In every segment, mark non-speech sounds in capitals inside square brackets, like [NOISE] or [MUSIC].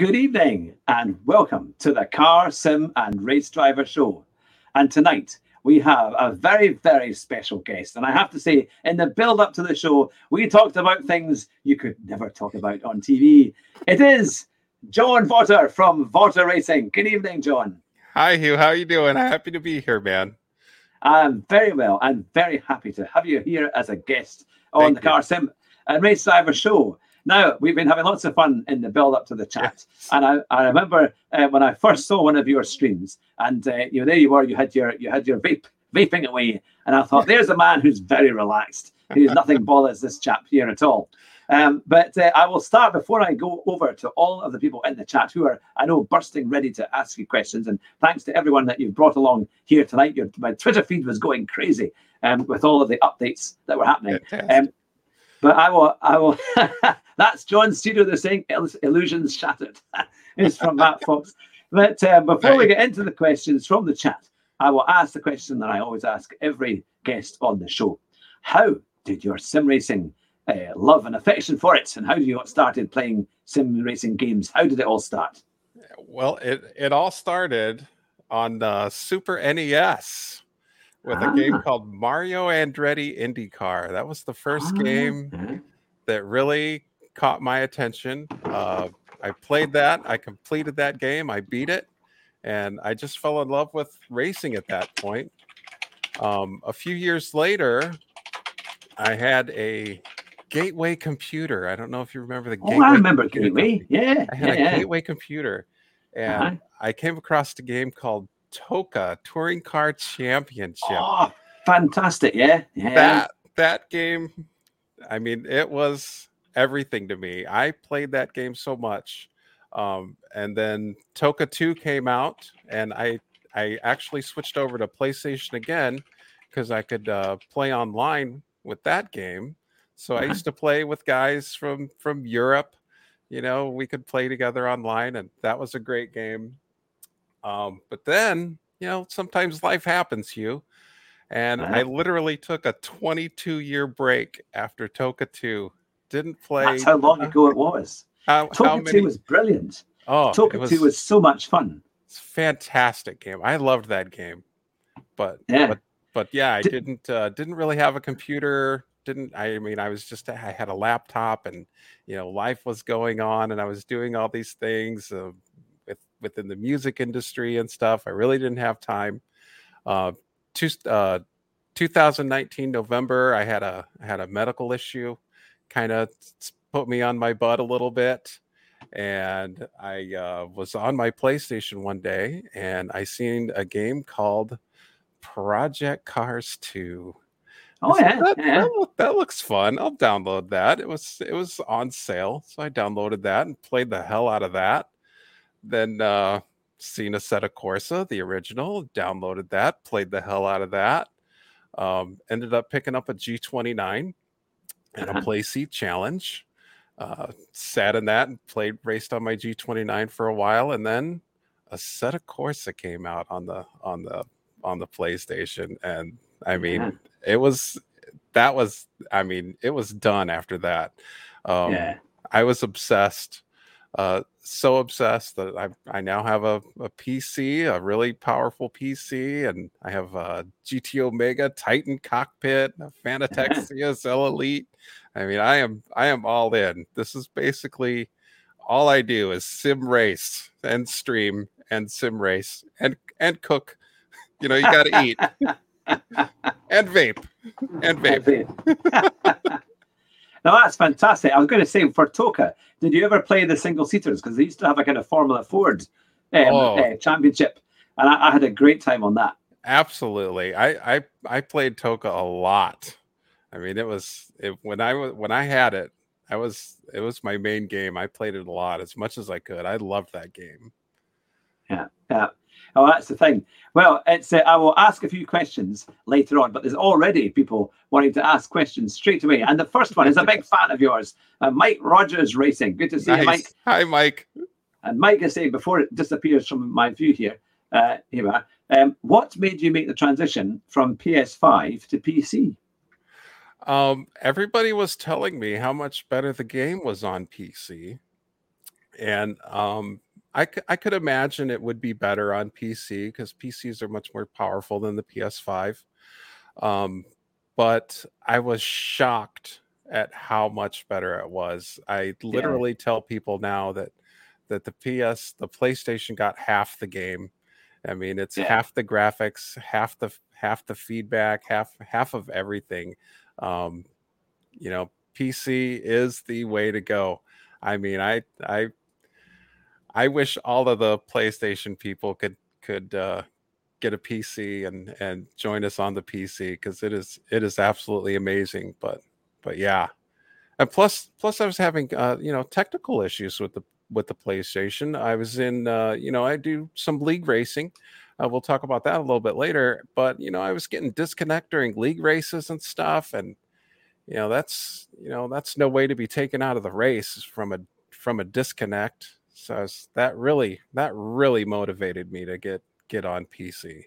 Good evening and welcome to the Car, Sim and Race Driver Show. And tonight we have a very, very special guest. And I have to say, in the build up to the show, we talked about things you could never talk about on TV. It is John Vawter from Vawter Racing. Good evening, John. Hi, Hugh. How are you doing? I'm happy to be here, man. I'm very well. I'm very happy to have you here as a guest on Thank the you. Car Sim and Race Driver Show. Now, we've been having lots of fun in the build up to the chat. Yes. And I, I remember uh, when I first saw one of your streams, and uh, you know, there you were, you had your you had your vape vaping away. And I thought, there's a man who's very relaxed. He's nothing bothers this chap here at all. Um, but uh, I will start before I go over to all of the people in the chat who are, I know, bursting ready to ask you questions. And thanks to everyone that you've brought along here tonight. Your, my Twitter feed was going crazy um, with all of the updates that were happening. Um, but I will, I will. [LAUGHS] that's John's studio. They're saying illusions shattered. [LAUGHS] it's from Matt Fox. But uh, before we get into the questions from the chat, I will ask the question that I always ask every guest on the show: How did your sim racing uh, love and affection for it, and how did you get started playing sim racing games? How did it all start? Well, it it all started on the Super NES with ah. a game ah. called Mario Andretti IndyCar. That was the first ah. game that really caught my attention. Uh, I played that. I completed that game. I beat it, and I just fell in love with racing at that point. Um, a few years later, I had a Gateway computer. I don't know if you remember the oh, Gateway. I remember Gateway. Yeah, I had yeah, a yeah. Gateway computer, and uh-huh. I came across a game called TOCA Touring Car Championship. Oh, fantastic! Yeah, yeah. That that game, I mean, it was everything to me. I played that game so much, um, and then TOCA Two came out, and I I actually switched over to PlayStation again because I could uh, play online with that game. So I used [LAUGHS] to play with guys from from Europe. You know, we could play together online, and that was a great game. Um, but then, you know, sometimes life happens, you. And I literally took a 22 year break after TOCA 2. Didn't play. That's how long [LAUGHS] ago it was. How, TOCA how many... 2 was brilliant. Oh, TOCA was, 2 was so much fun. It's fantastic game. I loved that game. But yeah, but, but yeah, I Did, didn't uh, didn't really have a computer. Didn't I mean I was just I had a laptop and you know life was going on and I was doing all these things. Uh, within the music industry and stuff. I really didn't have time. Uh, two, uh, 2019 November, I had a I had a medical issue, kind of put me on my butt a little bit, and I uh, was on my PlayStation one day and I seen a game called Project Cars 2. Oh yeah, that, yeah. That, that, looks fun. I'll download that. It was it was on sale, so I downloaded that and played the hell out of that. Then uh, seen Assetto Corsa, the original, downloaded that, played the hell out of that. Um, ended up picking up a G29 and a uh-huh. Playseat challenge. Uh, sat in that and played raced on my G29 for a while, and then Assetto Corsa came out on the on the on the PlayStation, and I mean, yeah. it was that was I mean, it was done after that. Um, yeah. I was obsessed uh, so obsessed that I I now have a, a PC, a really powerful PC, and I have a GT Omega Titan cockpit, a [LAUGHS] Fanatec CSL Elite. I mean, I am I am all in. This is basically all I do is sim race and stream and sim race and and cook. You know, you got to eat [LAUGHS] and vape and vape. [LAUGHS] Now that's fantastic. I was going to say for TOCA, did you ever play the single seaters? Because they used to have a kind of Formula Ford um, oh. uh, championship, and I, I, had a great time on that. Absolutely, I I, I played TOCA a lot. I mean, it was it, when I was when I had it, I was it was my main game. I played it a lot as much as I could. I loved that game. Yeah, yeah. Oh, that's the thing. Well, it's uh, I will ask a few questions later on, but there's already people wanting to ask questions straight away. And the first one is a big [LAUGHS] fan of yours, uh, Mike Rogers Racing. Good to see nice. you, Mike. Hi, Mike. And Mike is saying before it disappears from my view here, uh, here we are. Um, what made you make the transition from PS5 to PC? Um, everybody was telling me how much better the game was on PC, and um, I, I could imagine it would be better on PC because PCs are much more powerful than the PS5. Um, but I was shocked at how much better it was. I literally yeah. tell people now that that the PS, the PlayStation got half the game. I mean, it's yeah. half the graphics, half the half the feedback, half half of everything. Um, you know, PC is the way to go. I mean, I I I wish all of the PlayStation people could could uh, get a PC and and join us on the PC because it is it is absolutely amazing. But but yeah, and plus plus I was having uh, you know technical issues with the with the PlayStation. I was in uh, you know I do some league racing. Uh, we'll talk about that a little bit later. But you know I was getting disconnect during league races and stuff, and you know that's you know that's no way to be taken out of the race from a from a disconnect. So was, that really that really motivated me to get get on PC.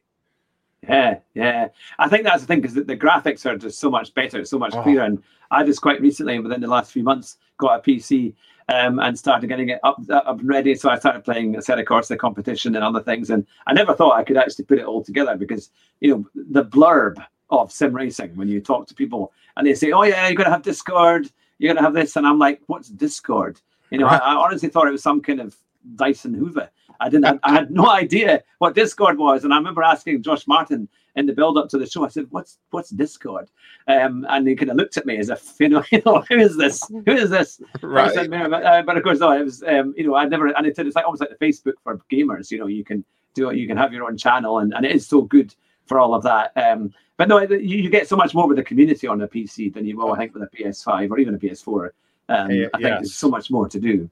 Yeah, yeah. I think that's the thing because the, the, graphics are just so much better, so much oh. clearer. And I just quite recently, within the last few months, got a PC um, and started getting it up, up and ready. So I started playing Assetto Corsa competition and other things. And I never thought I could actually put it all together because, you know, the blurb of sim racing, when you talk to people and they say, oh, yeah, you're going to have Discord, you're going to have this. And I'm like, what's Discord? You know, I, I honestly thought it was some kind of Dyson Hoover. I didn't. I had no idea what Discord was, and I remember asking Josh Martin in the build up to the show. I said, "What's what's Discord?" Um, and he kind of looked at me as if, [LAUGHS] you know, you know, who is this? Who is this? Right. Said, uh, but of course, no, it was, um, you know, I never. And it's, it's like almost like the Facebook for gamers. You know, you can do it. You can have your own channel, and, and it is so good for all of that. Um, but no, you, you get so much more with the community on a PC than you will, I think, with a PS5 or even a PS4. Um, I think yes. there's so much more to do.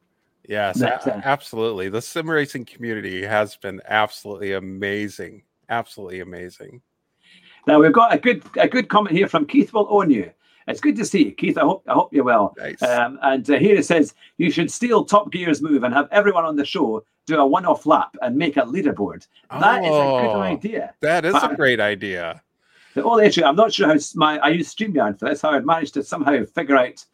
Yes, a- absolutely. The sim racing community has been absolutely amazing. Absolutely amazing. Now we've got a good a good comment here from Keith will own you. It's good to see you, Keith. I hope I hope you're well. Nice. Um, and uh, here it says you should steal Top Gear's move and have everyone on the show do a one-off lap and make a leaderboard. That oh, is a good oh, idea. That is but a great idea. The only issue, I'm not sure how my I use StreamYard for this. How I'd managed to somehow figure out.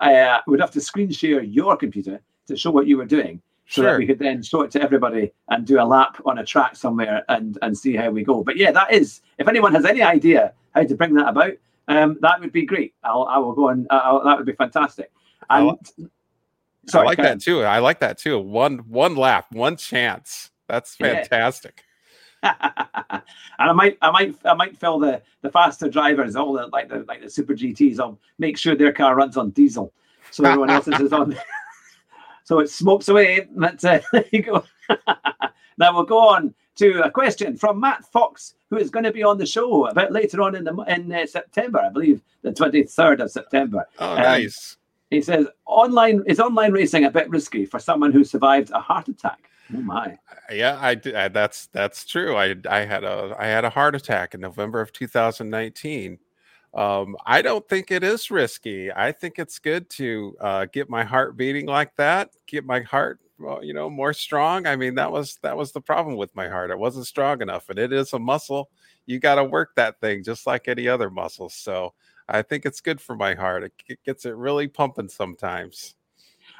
I uh, would have to screen share your computer to show what you were doing so sure. that we could then show it to everybody and do a lap on a track somewhere and and see how we go. But yeah, that is if anyone has any idea how to bring that about, um, that would be great. I'll I will go and uh, that would be fantastic. And I, sorry, I like that too. I like that too. One one lap, one chance. That's fantastic. Yeah. [LAUGHS] and I might, I might, I might fill the the faster drivers, all the like the like the super GTS. I'll make sure their car runs on diesel, so everyone else's is on. [LAUGHS] So it smokes away. That's uh, [LAUGHS] there you go. now we'll go on to a question from Matt Fox, who is going to be on the show a bit later on in the in uh, September, I believe, the twenty third of September. Oh, um, nice. He says, "Online is online racing a bit risky for someone who survived a heart attack." Oh my! Yeah, I, I that's that's true. I I had a I had a heart attack in November of 2019 um, I don't think it is risky. I think it's good to uh, get my heart beating like that, get my heart, well, you know, more strong. I mean, that was that was the problem with my heart. It wasn't strong enough, and it is a muscle. You got to work that thing just like any other muscle. So I think it's good for my heart. It gets it really pumping sometimes.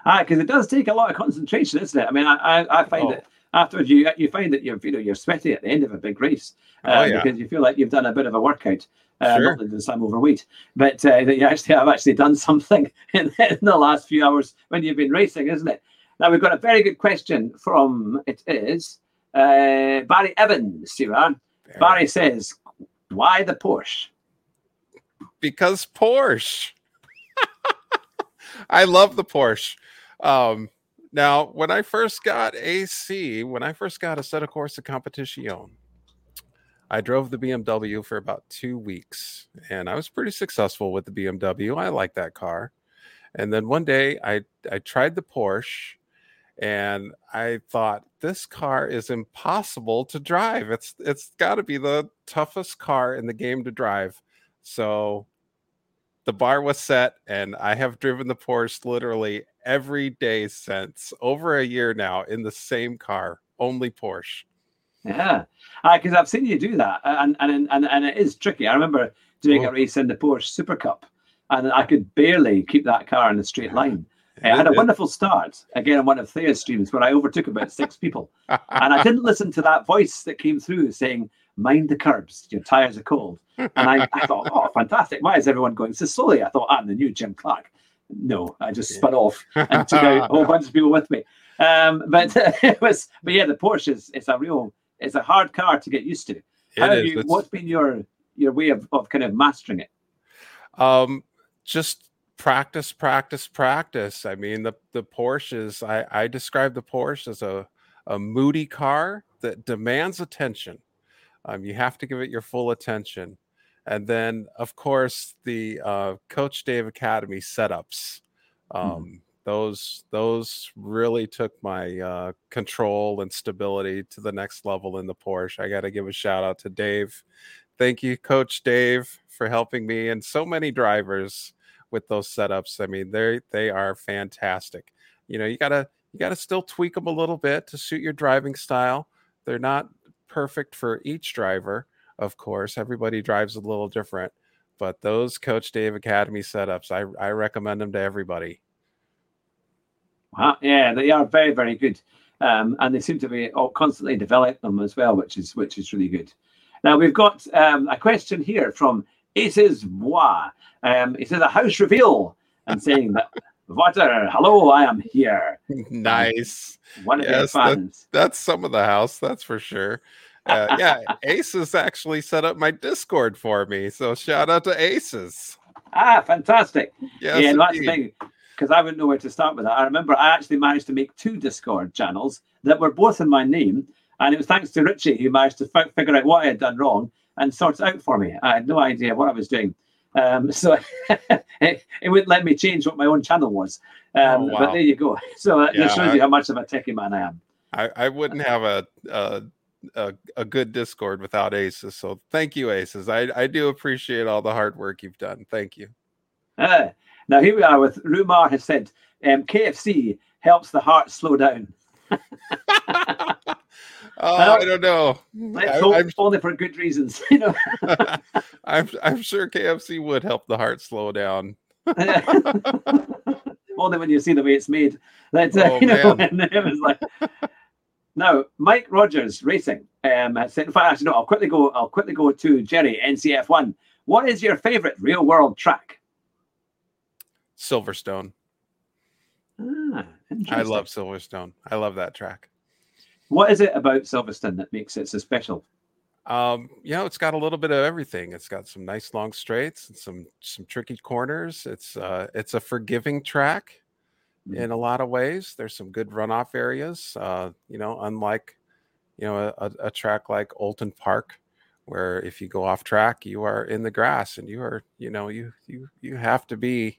Ah, because it does take a lot of concentration, isn't it? I mean, I I, I find oh. that afterwards you you find that you're you know you're sweaty at the end of a big race uh, oh, yeah. because you feel like you've done a bit of a workout. Uh, sure. Not that I'm overweight, but uh, that you actually have actually done [LAUGHS] something in, in, the last few hours when you've been racing, isn't it? Now we've got a very good question from it is uh, Barry Evans. You are Barry says, "Why the Porsche?" Because Porsche. I love the Porsche. Um, now, when I first got AC, when I first got Assetto Corsa Competition, I drove the BMW for about two weeks and I was pretty successful with the BMW. I like that car. And then one day I, I tried the Porsche and I thought this car is impossible to drive. It's it's got to be the toughest car in the game to drive. So the bar was set and I have driven the Porsche literally every day since over a year now in the same car, only Porsche. Yeah, because uh, I've seen you do that, and and and and it is tricky. I remember doing oh. a race in the Porsche Super Cup, and I could barely keep that car in a straight line. I had a wonderful start again on one of Thea's streams where I overtook about six people, [LAUGHS] and I didn't listen to that voice that came through saying, "Mind the curbs, your tires are cold." And I, I thought, [LAUGHS] "Oh, fantastic! Why is everyone going so slowly?" I thought, "I'm the new Jim Clark." No, I just spun off and took out a whole bunch of people with me. Um, but [LAUGHS] it was, but yeah, the Porsche is it's a real, it's a hard car to get used to. How have you, what's been your your way of, of kind of mastering it? Um, just practice, practice, practice. I mean, the the Porsches. I I describe the Porsche as a a moody car that demands attention. Um, you have to give it your full attention, and then of course the uh, Coach Dave Academy setups. Hmm. Um, mm those those really took my uh, control and stability to the next level in the Porsche. I got to give a shout out to Dave. Thank you, Coach Dave, for helping me and so many drivers with those setups. I mean, they they are fantastic. You know, you gotta you gotta still tweak them a little bit to suit your driving style. They're not perfect for each driver, of course. Everybody drives a little different, but those Coach Dave Academy setups, I I recommend them to everybody. Yeah, they are very, very good. Um, and they seem to be all constantly developing them as well, which is which is really good. Now we've got um, a question here from Aces Bois. Um, he says a house reveal and saying that Vawter, hello, I am here. [LAUGHS] Nice. One of yes, fans. That, that's some of the house, that's for sure. Uh, yeah, [LAUGHS] Aces actually set up my Discord for me, so shout out to Aces. Ah, fantastic. Yes, yeah, that's the thing because I wouldn't know where to start with that. I remember I actually managed to make two Discord channels that were both in my name, and it was thanks to Richie who managed to f- figure out what I had done wrong and sort it out for me. I had no idea what I was doing. Um, [LAUGHS] so it, [LAUGHS] it, wouldn't let me change what my own channel was. Um, oh, wow. But there you go. [LAUGHS] So that yeah, shows you how much of a techie man I am. I, I wouldn't have a, a, a a good Discord without Aces. So thank you, Aces. I I do appreciate all the hard work you've done. Thank you. Uh, now here we are with Rumar has said um, KFC helps the heart slow down. Oh, I don't know. Let's hope I'm, only for good reasons. [LAUGHS] You know, [LAUGHS] I'm I'm sure KFC would help the heart slow down. [LAUGHS] only when you see the way it's made. That uh, oh, you know, and it was like. Now, Mike Rogers Racing um, said. In fact, actually, no. I'll quickly go. I'll quickly go to Jerry NCF One. What is your favorite real world track? Silverstone. Ah, I love Silverstone. I love that track. What is it about Silverstone that makes it so special? Um, you know, it's got a little bit of everything. It's got some nice long straights and some some tricky corners. It's uh it's a forgiving track mm-hmm. in a lot of ways. There's some good runoff areas. Uh, you know, unlike you know a, a track like Oulton Park, where if you go off track, you are in the grass and you are you know you you you have to be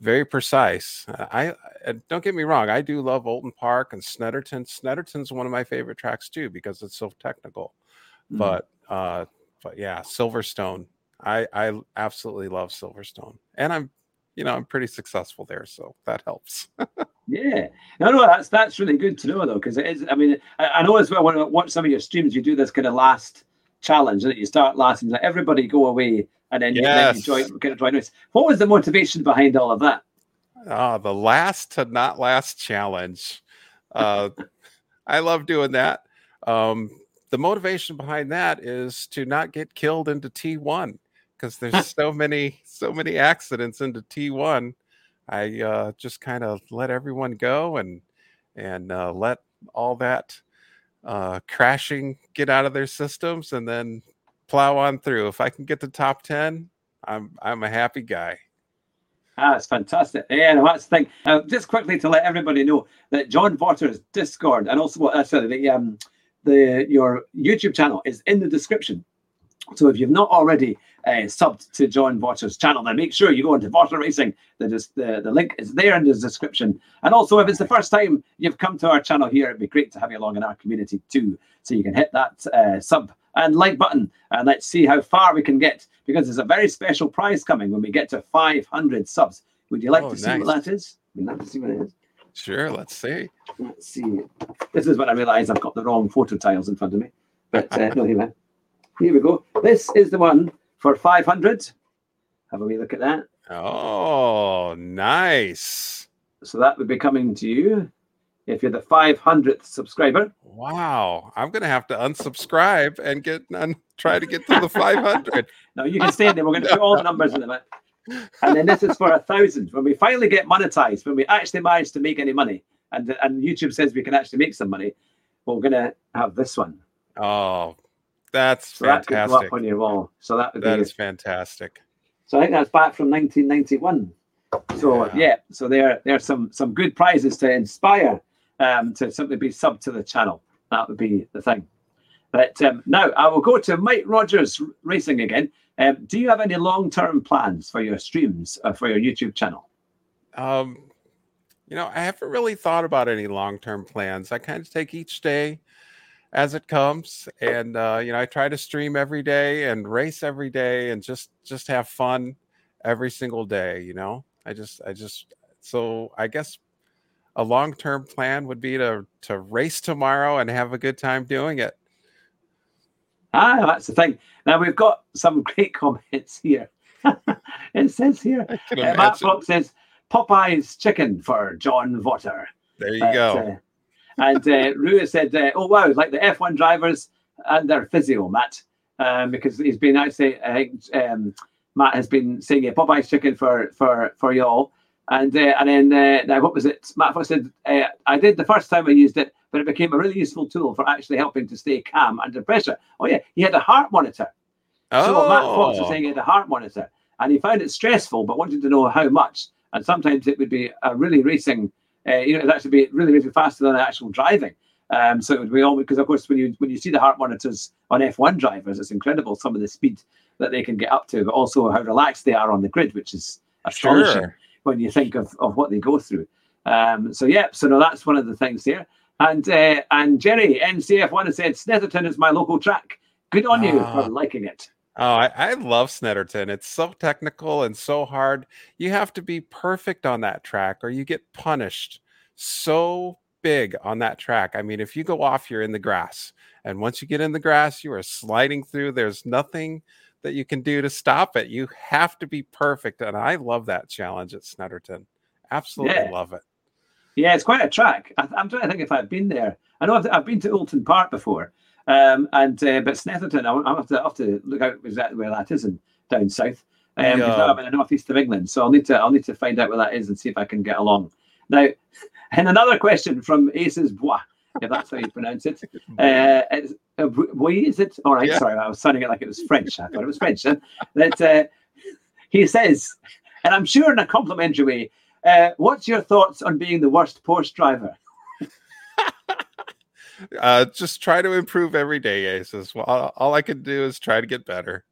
very precise. I, I, don't get me wrong. I do love Oulton Park and Snetterton. Snetterton's one of my favorite tracks too because it's so technical. Mm. But uh, but yeah, Silverstone. I I absolutely love Silverstone, and I'm you know I'm pretty successful there, so that helps. [LAUGHS] yeah, no, no, that's that's really good to know though, because it is. I mean, I, I, know as well when I watch some of your streams, you do this kind of last challenge that you start last and like everybody go away and then, yes. you join, get join us. What was the motivation behind all of that? Oh, the last to not last challenge. Uh, I love doing that. Um, the motivation behind that is to not get killed into T1 because there's [LAUGHS] so many, so many accidents into T1. I uh, just kind of let everyone go and and uh, let all that uh, crashing get out of their systems, and then plow on through. If I can get the top 10, I'm I'm a happy guy. Ah, it's fantastic. Yeah, no, that's the thing. Uh, just quickly to let everybody know that John Vawter's Discord and also what uh, sorry, the um the your YouTube channel is in the description. So if you've not already uh, subbed to John Vawter's channel, then make sure you go into Vawter Racing. The, the, the link is there in the description. And also, if it's the first time you've come to our channel here, it'd be great to have you along in our community too. So you can hit that uh, sub and like button and let's see how far we can get because there's a very special prize coming when we get to 500 subs. Would you like oh, to see what that is? Would like to see what it is? Sure, let's see. Let's see. This is when I realize I've got the wrong photo tiles in front of me. But uh, no, here, here we go. This is the one for 500. Have a wee look at that. Oh, nice. so that would be coming to you if you're the 500th subscriber. Wow, I'm gonna have to unsubscribe and get and try to get to the 500. [LAUGHS] no, you can stay in there. We're going to put all the numbers in there. And then this is for a thousand. When we finally get monetized, when we actually manage to make any money, and and YouTube says we can actually make some money, we're going to have this one. Oh, that's so that fantastic. That up on your wall. So that would that be is fantastic. So I think that's back from 1991. So yeah, yeah so there there are some some good prizes to inspire um, to simply be sub to the channel. That would be the thing. But um, now I will go to Mike Rogers Racing again. Um, do you have any long-term plans for your streams uh, for your YouTube channel? Um, you know, I haven't really thought about any long-term plans. I kind of take each day as it comes, and uh, you know, I try to stream every day and race every day, and just just have fun every single day. You know, I just I just so I guess a long-term plan would be to to race tomorrow and have a good time doing it. Ah, that's the thing. Now we've got some [LAUGHS] great comments here. [LAUGHS] it says here, uh, Matt Flock says, Popeye's chicken for John Vawter. There you go. Uh, and uh, Rua said, uh, "Oh wow, like the F1 drivers and their physio, Matt, um, because he's been actually, I think um, Matt has been saying yeah, Popeye's chicken for for for y'all." And uh, and then uh, now what was it? Matt Fox said uh, I did the first time I used it, but it became a really useful tool for actually helping to stay calm under pressure. Oh yeah, he had a heart monitor. Oh. So Matt Fox was saying he had a heart monitor, and he found it stressful, but wanted to know how much. And sometimes it would be a really racing, uh, you know, it'd actually be really really faster than actual driving. Um, so it would be all because of course when you when you see the heart monitors on F1 drivers, it's incredible some of the speed that they can get up to, but also how relaxed they are on the grid, which is astonishing. Sure when you think of, of what they go through. Um, so yeah, so no, that's one of the things here. And uh, and Jerry NCF1 has said Snetterton is my local track. Good on you for ah. liking it. Oh, I, I love Snetterton. It's so technical and so hard. You have to be perfect on that track, or you get punished so big on that track. I mean, if you go off, you're in the grass. And once you get in the grass, you are sliding through. There's nothing that you can do to stop it. You have to be perfect. And I love that challenge at Snetterton. Absolutely yeah. love it. Yeah, it's quite a track. I, am trying to think if I've been there. I know I've, I've been to Oulton Park before, um, and uh, but Snetterton, I, have to I have to look out exactly where that is in down south. Um, yeah. I'm in the northeast of England, so I'll need to I'll need to find out where that is and see if I can get along. Now, [LAUGHS] and another question from Aces Bois if that's how you pronounce it. [LAUGHS] Uh, it's, uh, is it? All right, yeah. sorry, I was sounding it like it was French. I thought it was French. Huh? That uh, he says, and I'm sure in a complimentary way, uh, what's your thoughts on being the worst Porsche driver? Uh, just try to improve every day, Aces. Well, all, all I can do is try to get better.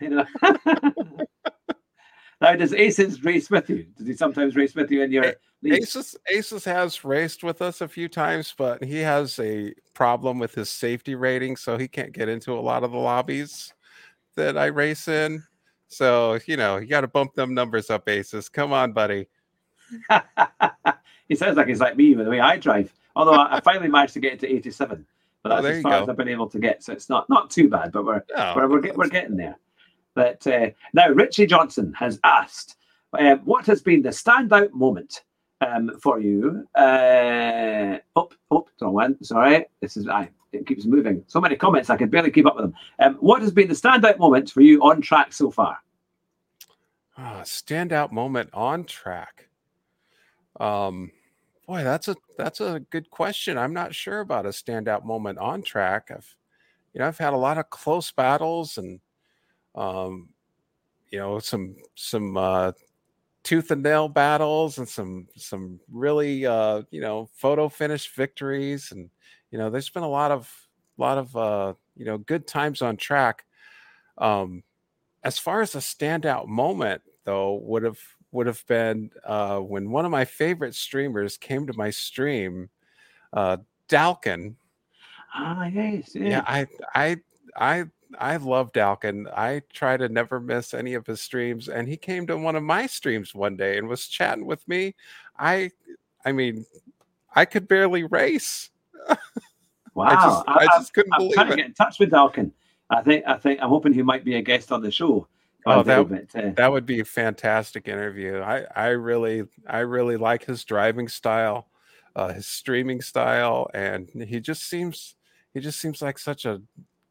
you know. [LAUGHS] Now, does Aces race with you? Does he sometimes race with you in your Aces? Aces has raced with us a few times, but he has a problem with his safety rating, so he can't get into a lot of the lobbies that I race in. So you know, you got to bump them numbers up, Aces. Come on, buddy. [LAUGHS] he sounds like he's like me with the way I drive. Although I finally managed to get it to 87, but oh, that's oh, as far go. as I've been able to get. So it's not not too bad, but we're no, we're, we're, we're getting there. But uh, now Richie Johnson has asked, uh, what has been the standout moment um, for you? Uh, up, up, wrong one. Sorry, this is I. It keeps moving. So many comments, I can barely keep up with them. Um, what has been the standout moment for you on track so far? Oh, standout moment on track. Um, boy, that's a that's a good question. I'm not sure about a standout moment on track. I've, you know, I've had a lot of close battles and um, you know, some some uh, tooth and nail battles and some some really uh, you know photo finish victories, and you know, there's been a lot of lot of uh, you know good times on track. Um, as far as a standout moment, though, would have would have been uh, when one of my favorite streamers came to my stream, uh, Dalkin. Ah, yes, yeah. yeah I I I I love Dalkin. I try to never miss any of his streams, and he came to one of my streams one day and was chatting with me. I, I mean, I could barely race. [LAUGHS] Wow! I just, I, I just couldn't I'm believe trying it. to get in touch with Dalkin. I think I think I'm hoping he might be a guest on the show Oh, that, uh, that would be a fantastic interview. I, I really, I really like his driving style, uh, his streaming style, and he just seems, he just seems like such a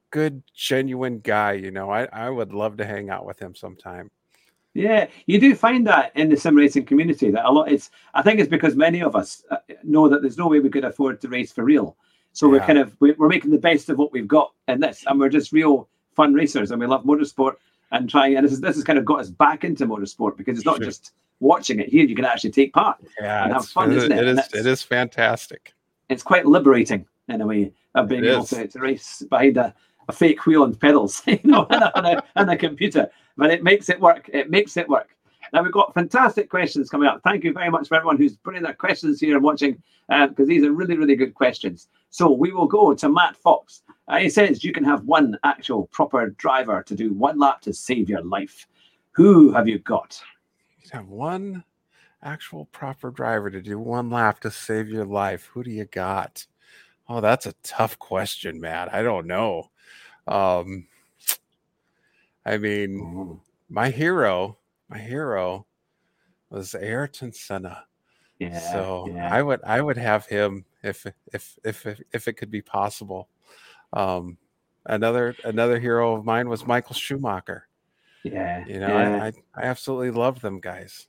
good, genuine guy. You know, I, I would love to hang out with him sometime. Yeah, you do find that in the sim racing community that a lot. It's I think it's because many of us uh, know that there's no way we could afford to race for real. So yeah. we're kind of we're making the best of what we've got in this, and we're just real fun racers, and we love motorsport and trying. And this is this has kind of got us back into motorsport because it's not sure. just watching it here; you can actually take part yeah, and have fun, isn't it? It is, it is fantastic. It's quite liberating in a way of being it able to, to, race behind a, a fake wheel and pedals, [LAUGHS] you know, and a, and, a, and a computer. But it makes it work. It makes it work. Now we've got fantastic questions coming up. Thank you very much for everyone who's putting their questions here and watching, because uh, these are really, really good questions. So we will go to Matt Fox. Uh, he says you can have one actual proper driver to do one lap to save your life. Who have you got? You have one actual proper driver to do one lap to save your life. Who do you got? Oh, that's a tough question, Matt. I don't know. Um, I mean, my hero my hero was Ayrton Senna. Yeah. So yeah. I would I would have him if if if if, if it could be possible. Um, another another hero of mine was Michael Schumacher. Yeah. You know, yeah. I, I I absolutely love them guys.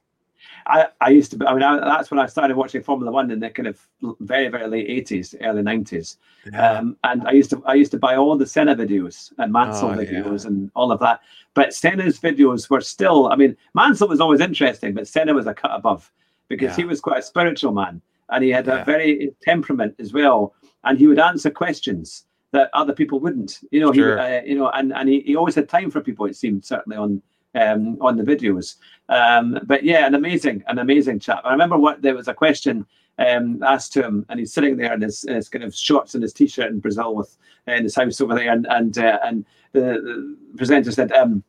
I, I used to, I mean, I, that's when I started watching Formula One in the kind of very, very late eighties, early nineties. Yeah. Um, and I used to, I used to buy all the Senna videos and Mansell oh, videos yeah. and all of that. But Senna's videos were still, I mean, Mansell was always interesting, but Senna was a cut above because yeah. he was quite a spiritual man and he had a very temperament as well. And he would answer questions that other people wouldn't, you know, sure. he, uh, you know, and, and he, he always had time for people, it seemed certainly on, um, on the videos. Um, but yeah, an amazing, an amazing chap. I remember what there was a question um, asked to him, and he's sitting there in his, in his kind of shorts and his t-shirt in Brazil with uh, in his house over there, and and uh, and the, the, presenter said, um,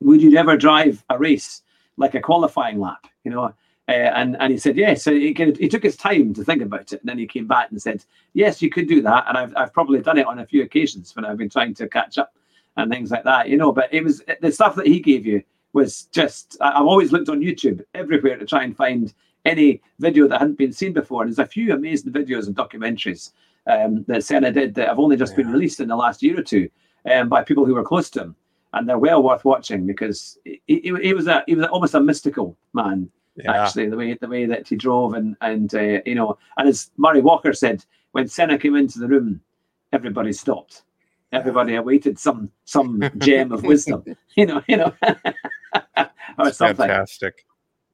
"Would you ever drive a race like a qualifying lap?" You know. Uh, and and he said yes. So he, he took his time to think about it, and then he came back and said, "Yes, you could do that." And I've I've probably done it on a few occasions when I've been trying to catch up and things like that, you know. But it was the stuff that he gave you was just. I've always looked on YouTube everywhere to try and find any video that hadn't been seen before. And there's a few amazing videos and documentaries um, that Senna did that have only just yeah. been released in the last year or two um, by people who were close to him, and they're well worth watching because he, he, he was a he was almost a mystical man. Yeah. Actually, the way the way that he drove and and uh, you know, and as Murray Walker said, when Senna came into the room, everybody stopped everybody awaited some some gem of wisdom, [LAUGHS] [LAUGHS] you know, you know, [LAUGHS] or something. Fantastic.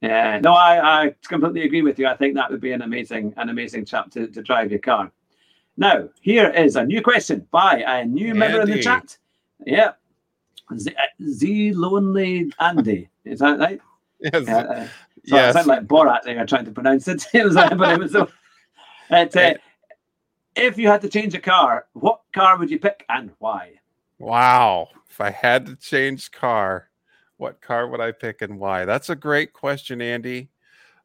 Yeah, no, I, I completely agree with you. I think that would be an amazing an amazing chap to, to drive your car. Now, here is a new question by a new Andy. member in the chat. Yeah, Z, Z Lonely Andy. Is that right? Yes. Uh, uh, so yes. I sound like Borat there trying to pronounce it. [LAUGHS] it was, but it was. Uh, it, uh, if you had to change a car, what car would you pick and why? Wow. If I had to change car, what car would I pick and why? That's a great question, Andy.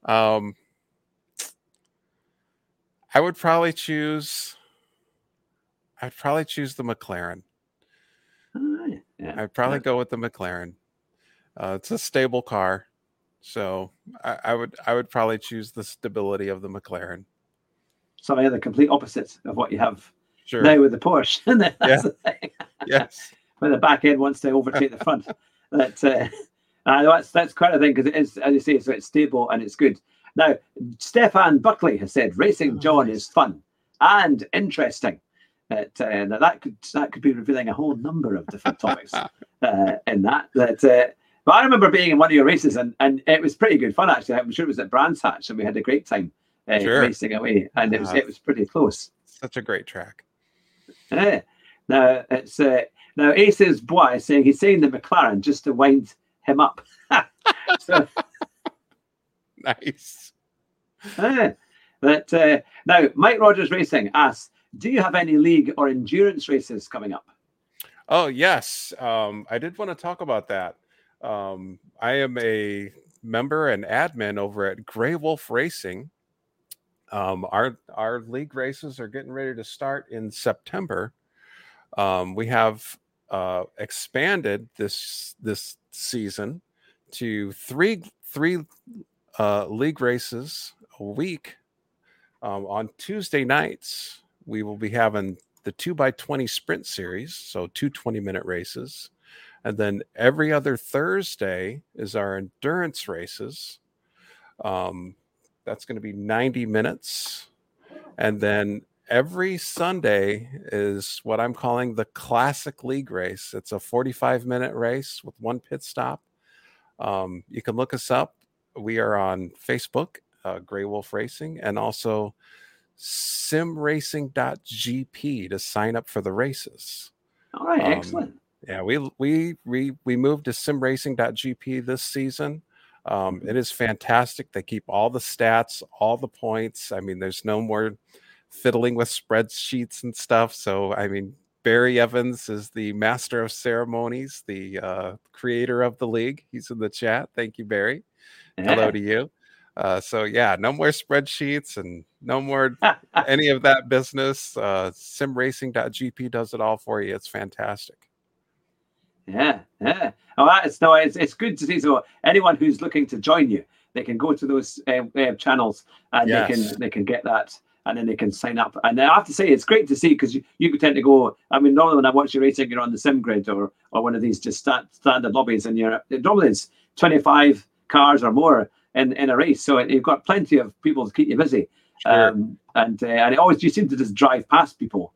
Um, I would probably choose. I'd probably choose the McLaren. Uh, yeah. I'd probably go with the McLaren. Uh, it's a stable car, so I, I would I would probably choose the stability of the McLaren So some of the complete opposites of what you have sure. now with the Porsche. [LAUGHS] that's yeah. the thing. yes. [LAUGHS] When the back end wants to overtake the front. [LAUGHS] That uh, that's that's quite a thing because it is, as you say, so it's stable and it's good. Now, Stefan Buckley has said racing oh, John nice. is fun and interesting. That uh, now that could that could be revealing a whole number of different topics [LAUGHS] uh, in that. That uh, but I remember being in one of your races and and it was pretty good fun actually. I'm sure it was at Brands Hatch and we had a great time uh, sure. racing away, and it was uh, it was pretty close. Such a great track. Yeah. Now it's uh, now Ace's boy is saying he's saying the McLaren just to wind him up. [LAUGHS] so, [LAUGHS] nice. Yeah. But uh, now Mike Rogers Racing asks, do you have any league or endurance races coming up? Oh yes, um, I did want to talk about that. Um, I am a member and admin over at Grey Wolf Racing, um, our our league races are getting ready to start in September. Um, we have uh, expanded this this season to three three uh, league races a week. Um, on Tuesday nights, we will be having the two by 20 sprint series, so two 20 minute races. And then every other Thursday is our endurance races. Um, that's going to be 90 minutes. And then every Sunday is what I'm calling the classic league race. It's a 45 minute race with one pit stop. Um, you can look us up. We are on Facebook, uh, Gray Wolf Racing, and also simracing.gp to sign up for the races. All right, um, excellent. Yeah, we we we we moved to simracing.gp this season. Um, it is fantastic. They keep all the stats, all the points. I mean, there's no more fiddling with spreadsheets and stuff. So, I mean, Barry Evans is the master of ceremonies, the uh, creator of the league. He's in the chat. Thank you, Barry. Yeah. Hello to you. Uh, so yeah, no more spreadsheets and no more [LAUGHS] any of that business. Uh, simracing.gp does it all for you. It's fantastic. Yeah, yeah. Oh, it's no, it's it's good to see. So anyone who's looking to join you, they can go to those uh, uh, channels and yes. they can they can get that and then they can sign up. And I have to say, it's great to see because you, you tend to go. I mean, normally when I watch you racing, you're on the sim grid or or one of these just st- standard lobbies, and you're normally it's 25 cars or more in, in a race, so you've got plenty of people to keep you busy. Sure. Um, and uh, and it always you seem to just drive past people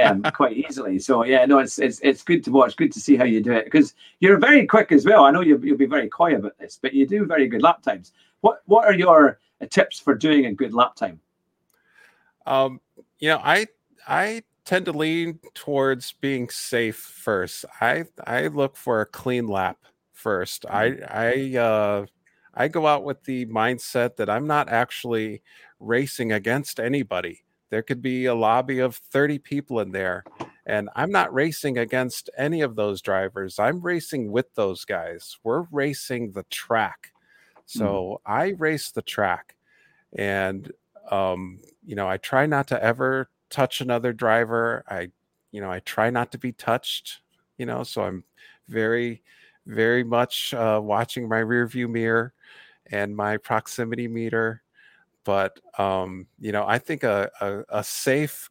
um, [LAUGHS] quite easily. So yeah, no, it's it's it's good to watch. Good to see how you do it because you're very quick as well. I know you'll, you'll be very coy about this, but you do very good lap times. What what are your tips for doing a good lap time? Um, you know, I I tend to lean towards being safe first. I I look for a clean lap first. I mm-hmm. I uh I go out with the mindset that I'm not actually racing against anybody. There could be a lobby of 30 people in there, and I'm not racing against any of those drivers. I'm racing with those guys. We're racing the track. Mm-hmm. So mm. I race the track. And um, you know, I try not to ever touch another driver. I, you know, I try not to be touched, you know, so I'm very, very much uh, watching my rear view mirror and my proximity meter. But, um, you know, I think a, a, a safe,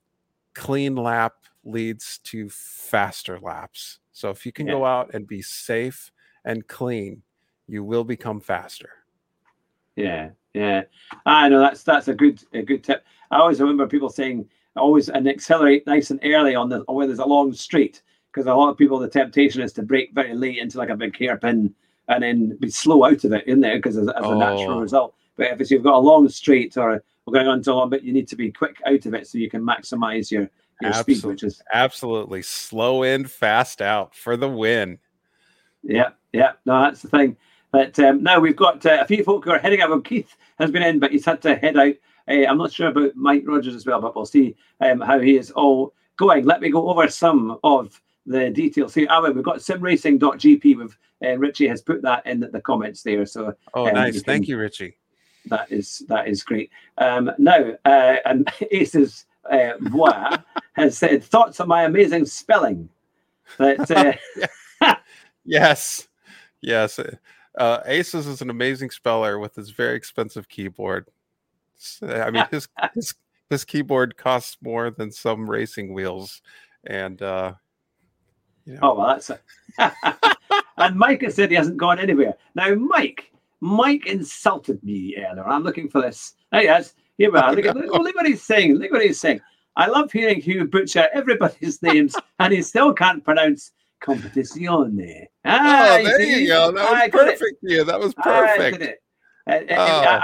clean lap leads to faster laps. So if you can yeah. go out and be safe and clean, you will become faster. Yeah, yeah, I know that's that's a good a good tip. I always remember people saying always and accelerate nice and early on the where there's a long straight because a lot of people the temptation is to brake very late into like a big hairpin and then be slow out of it in there because as, as oh. a natural oh. result. But if it's, you've got a long straight or we're going on to a long bit, you need to be quick out of it so you can maximize your your absolutely, speed, which is absolutely slow in, fast out for the win. Yeah, yeah, no, that's the thing. But um, now we've got uh, a few folk who are heading out. Well, Keith has been in, but he's had to head out. Uh, I'm not sure about Mike Rogers as well, but we'll see um, how he is all going. Let me go over some of the details here. Oh, we've got simracing.gp with uh, Richie has put that in the comments there. So oh, um, nice. You can, Thank you, Richie. That is that is great. Um, now, uh, and [LAUGHS] Aces uh, Bois has said thoughts on my amazing spelling. That uh, [LAUGHS] yes, yes. Uh, Aces is an amazing speller with his very expensive keyboard. I mean, his [LAUGHS] his his keyboard costs more than some racing wheels, and uh, you know. oh well, that's a... [LAUGHS] and Mike has said he hasn't gone anywhere. Now, Mike, Mike insulted me earlier. I'm looking for this. Hey, yes, here we are. Look, at, look, oh, look what he's saying. Look what he's saying. I love hearing Hugh butcher everybody's [LAUGHS] names, and he still can't pronounce competizione. Ah, oh, there you, go. That was I perfect. Yeah, that was perfect. Uh, uh, ah. I, I, oh.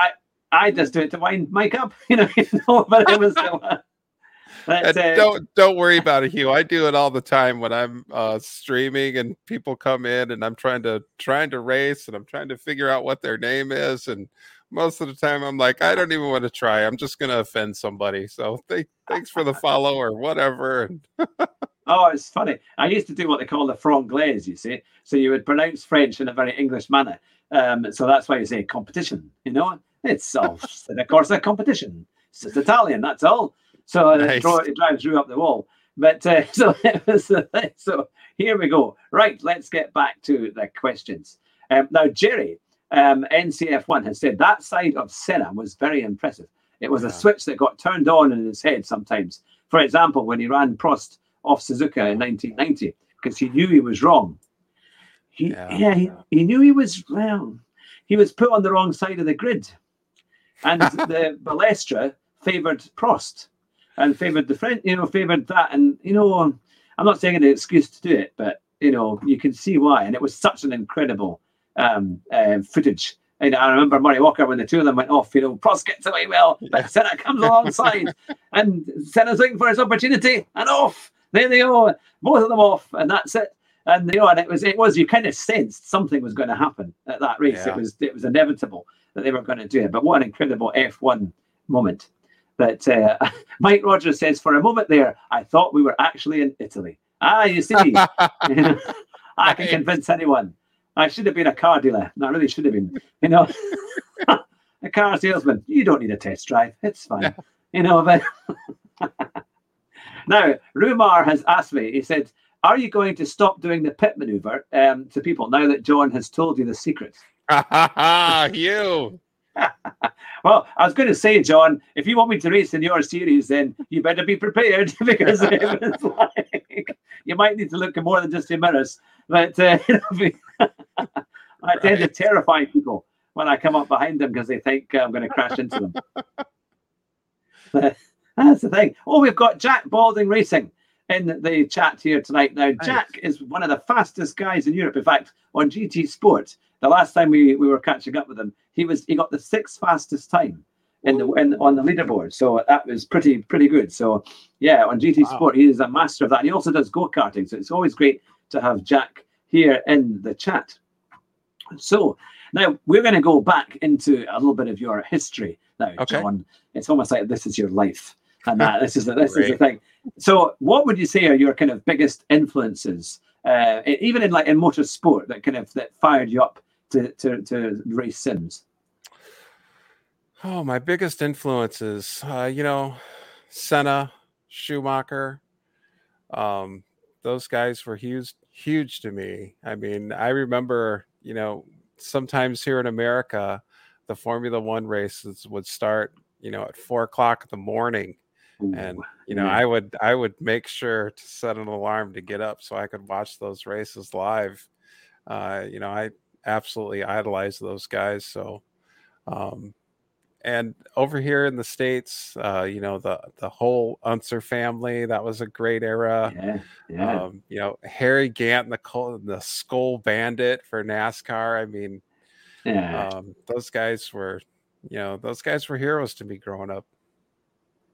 I, I, just do it to wind Mike up, [LAUGHS] you know, you know but it was so. Uh, Uh, but, uh, don't don't worry about it, Hugh. I do it all the time when I'm uh, streaming and people come in and I'm trying to trying to race and I'm trying to figure out what their name is and most of the time I'm like I don't even want to try. I'm just going to offend somebody. So th- thanks for the [LAUGHS] follow or whatever. [LAUGHS] Oh, it's funny. I used to do what they call the franglais, you see. So you would pronounce French in a very English manner. Um, so that's why you say competition, you know? It's all, of course, a competition. It's Italian, that's all. So nice. it, drives you up the wall. But uh, [LAUGHS] so so here we go. Right, let's get back to the questions. Um, now, Jerry, um, NCF1 has said that side of Senna was very impressive. It was yeah. a switch that got turned on in his head sometimes. For example, when he ran Prost off Suzuka in 1990, because he knew he was wrong. He, yeah, yeah he, he knew he was well. He was put on the wrong side of the grid, and [LAUGHS] the Balestre favoured Prost and favoured the friend, you know, favoured that. And you know, I'm not saying an excuse to do it, but you know, you can see why. And it was such an incredible um, uh, footage. And I remember Murray Walker when the two of them went off. You know, Prost gets away well, but Senna comes alongside, [LAUGHS] and Senna's looking for his opportunity, and off. There they go, both of them off, and that's it. And you know, and it was it was you kind of sensed something was going to happen at that race. Yeah. It was it was inevitable that they were going to do it. But what an incredible F1 moment! That uh, [LAUGHS] Mike Rogers says, for a moment there, I thought we were actually in Italy. Ah, you see, [LAUGHS] [LAUGHS] I can convince anyone. I should have been a car dealer. No, I really should have been. You know, a car salesman. You don't need a test drive. It's fine. You know, but now Rumar has asked me. He said, "Are you going to stop doing the pit maneuver um, to people now that John has told you the secret?" you. [LAUGHS] well, I was going to say, John, if you want me to race in your series, then you better be prepared [LAUGHS] because [LAUGHS] like you might need to look at more than just your mirrors. But uh, I right. tend to terrify people when I come up behind them because they think I'm going to crash into them. that's the thing. Oh, we've got Jack Balding Racing in the chat here tonight. Now, nice. Jack is one of the fastest guys in Europe. In fact, on GT Sport, the last time we, we were catching up with him, he was he got the sixth fastest time in the in, on the leaderboard. So that was pretty pretty good. So yeah, on GT wow. Sport, he is a master of that. And he also does go karting. So it's always great to have Jack here in the chat. So now we're going to go back into a little bit of your history now, okay. John. It's almost like this is your life, and that this is the, this is the thing. So, what would you say are your kind of biggest influences, uh, even in like in motorsport, that kind of that fired you up to to, to race sims? Oh, my biggest influences, uh, you know, Senna, Schumacher, um, those guys were huge, huge to me. I mean, I remember, you know, sometimes here in America, the Formula One races would start, you know, at four o'clock in the morning. Ooh, and you know, yeah. I would I would make sure to set an alarm to get up so I could watch those races live. Uh, you know, I absolutely idolize those guys. So, um, and over here in the states, uh, you know the the whole Unser family that was a great era. Yeah, yeah. Um, you know Harry Gant, the the Skoal Bandit for NASCAR. I mean, yeah, um, those guys were, you know, those guys were heroes to me growing up.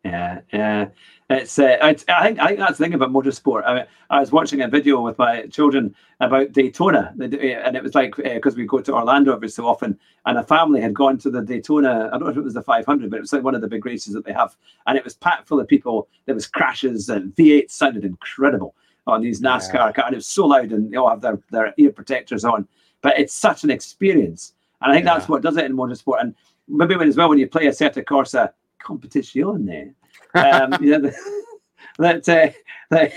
Yeah, yeah. It's, uh, it's I think I think that's the thing about motorsport. I mean, I was watching a video with my children about Daytona, and it was like because uh, we go to Orlando every so often, and a family had gone to the Daytona. I don't know if it was the 500, but it was like one of the big races that they have, and it was packed full of people. There was crashes, and V8 sounded incredible on these NASCAR yeah. cars. It was so loud, and they all have their their ear protectors on. But it's such an experience, and I think yeah. that's what does it in motorsport. And maybe when as well when you play Assetto Corsa competition there. Um, you know, [LAUGHS] that, uh, that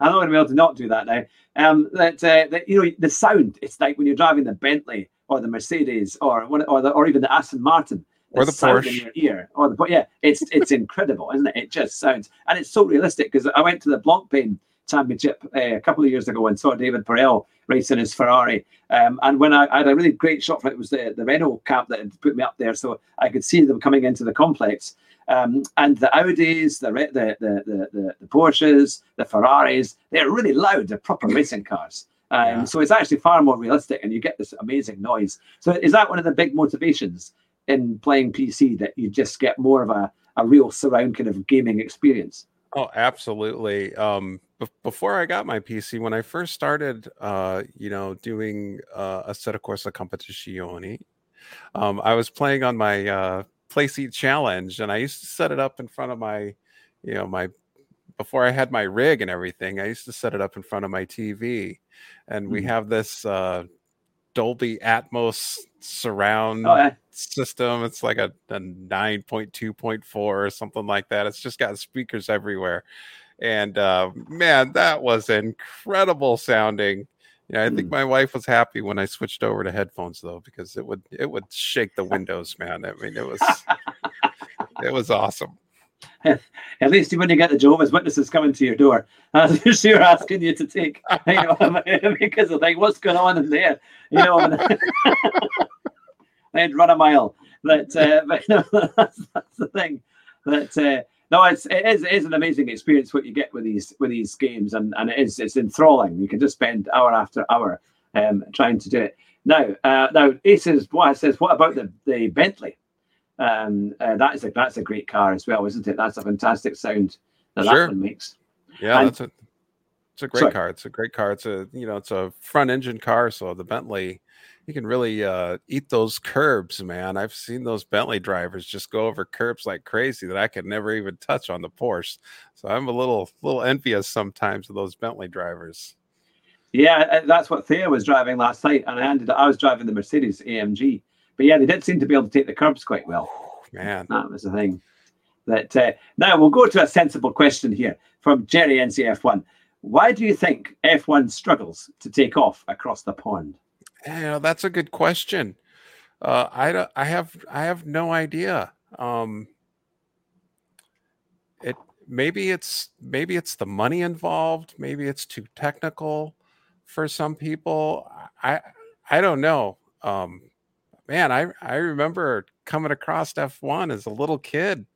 I'm not going to be able to not do that now. Um, that, uh, that you know the sound. It's like when you're driving the Bentley or the Mercedes or or the, or even the Aston Martin. The or the Porsche in your ear, or the yeah, it's it's incredible, isn't it? It just sounds, and it's so realistic because I went to the Blancpain Championship uh, a couple of years ago and saw David Perel racing his Ferrari. Um, and when I, I, had a really great shot for it, it was the, the Renault cap that had put me up there, so I could see them coming into the complex. Um, and the Audis, the, the, the, the, the Porsches, the Ferraris, they're really loud. They're proper racing cars. Um, yeah. So it's actually far more realistic, and you get this amazing noise. So is that one of the big motivations in playing PC that you just get more of a, a real surround kind of gaming experience? Oh, absolutely. Um, b- before I got my PC, when I first started, uh, you know, doing uh, Assetto Corsa Competizione, um, I was playing on my uh, Playseat Challenge, and I used to set it up in front of my, you know, my before I had my rig and everything. I used to set it up in front of my TV, and we mm-hmm. have this uh, Dolby Atmos surround oh, yeah. system. It's like a, a 9.2.4 or something like that. It's just got speakers everywhere. and uh, man, that was incredible sounding. Yeah, I think Mm. my wife was happy when I switched over to headphones though, because it would it would shake the [LAUGHS] windows, man. I mean, it was [LAUGHS] it was awesome. At least when you get the Jehovah's Witnesses coming to your door, [LAUGHS] uh, sure asking you to take, you know, [LAUGHS] because of like what's going on in there, you know. [LAUGHS] They'd run a mile. But, uh, but know, that's, that's the thing. That uh, no, it's it is, it is an amazing experience what you get with these with these games, and and it is it's enthralling. You can just spend hour after hour um, trying to do it. Now, uh, now Aces what says, what about the the Bentley? Um, uh, that is a that's a great car as well, isn't it? That's a fantastic sound that Sure. that one makes. Yeah, And- that's a it's a great Sorry. car. It's a great car. It's a you know it's a front engine car, so the Bentley you can really uh, eat those curbs, man. I've seen those Bentley drivers just go over curbs like crazy that I could never even touch on the Porsche. So I'm a little little envious sometimes of those Bentley drivers. Yeah, uh, that's what Thea was driving last night, and I ended I was driving the Mercedes AMG. But yeah, they did seem to be able to take the curbs quite well. [SIGHS] Man, That was the thing. That uh, now we'll go to a sensible question here from Jerry NCF1. Why do you think F1 struggles to take off across the pond? you know that's a good question. Uh, I don't, I have I have no idea. Um, it maybe it's maybe it's the money involved. Maybe it's too technical for some people. I I don't know. Um, man, I I remember coming across F1 as a little kid.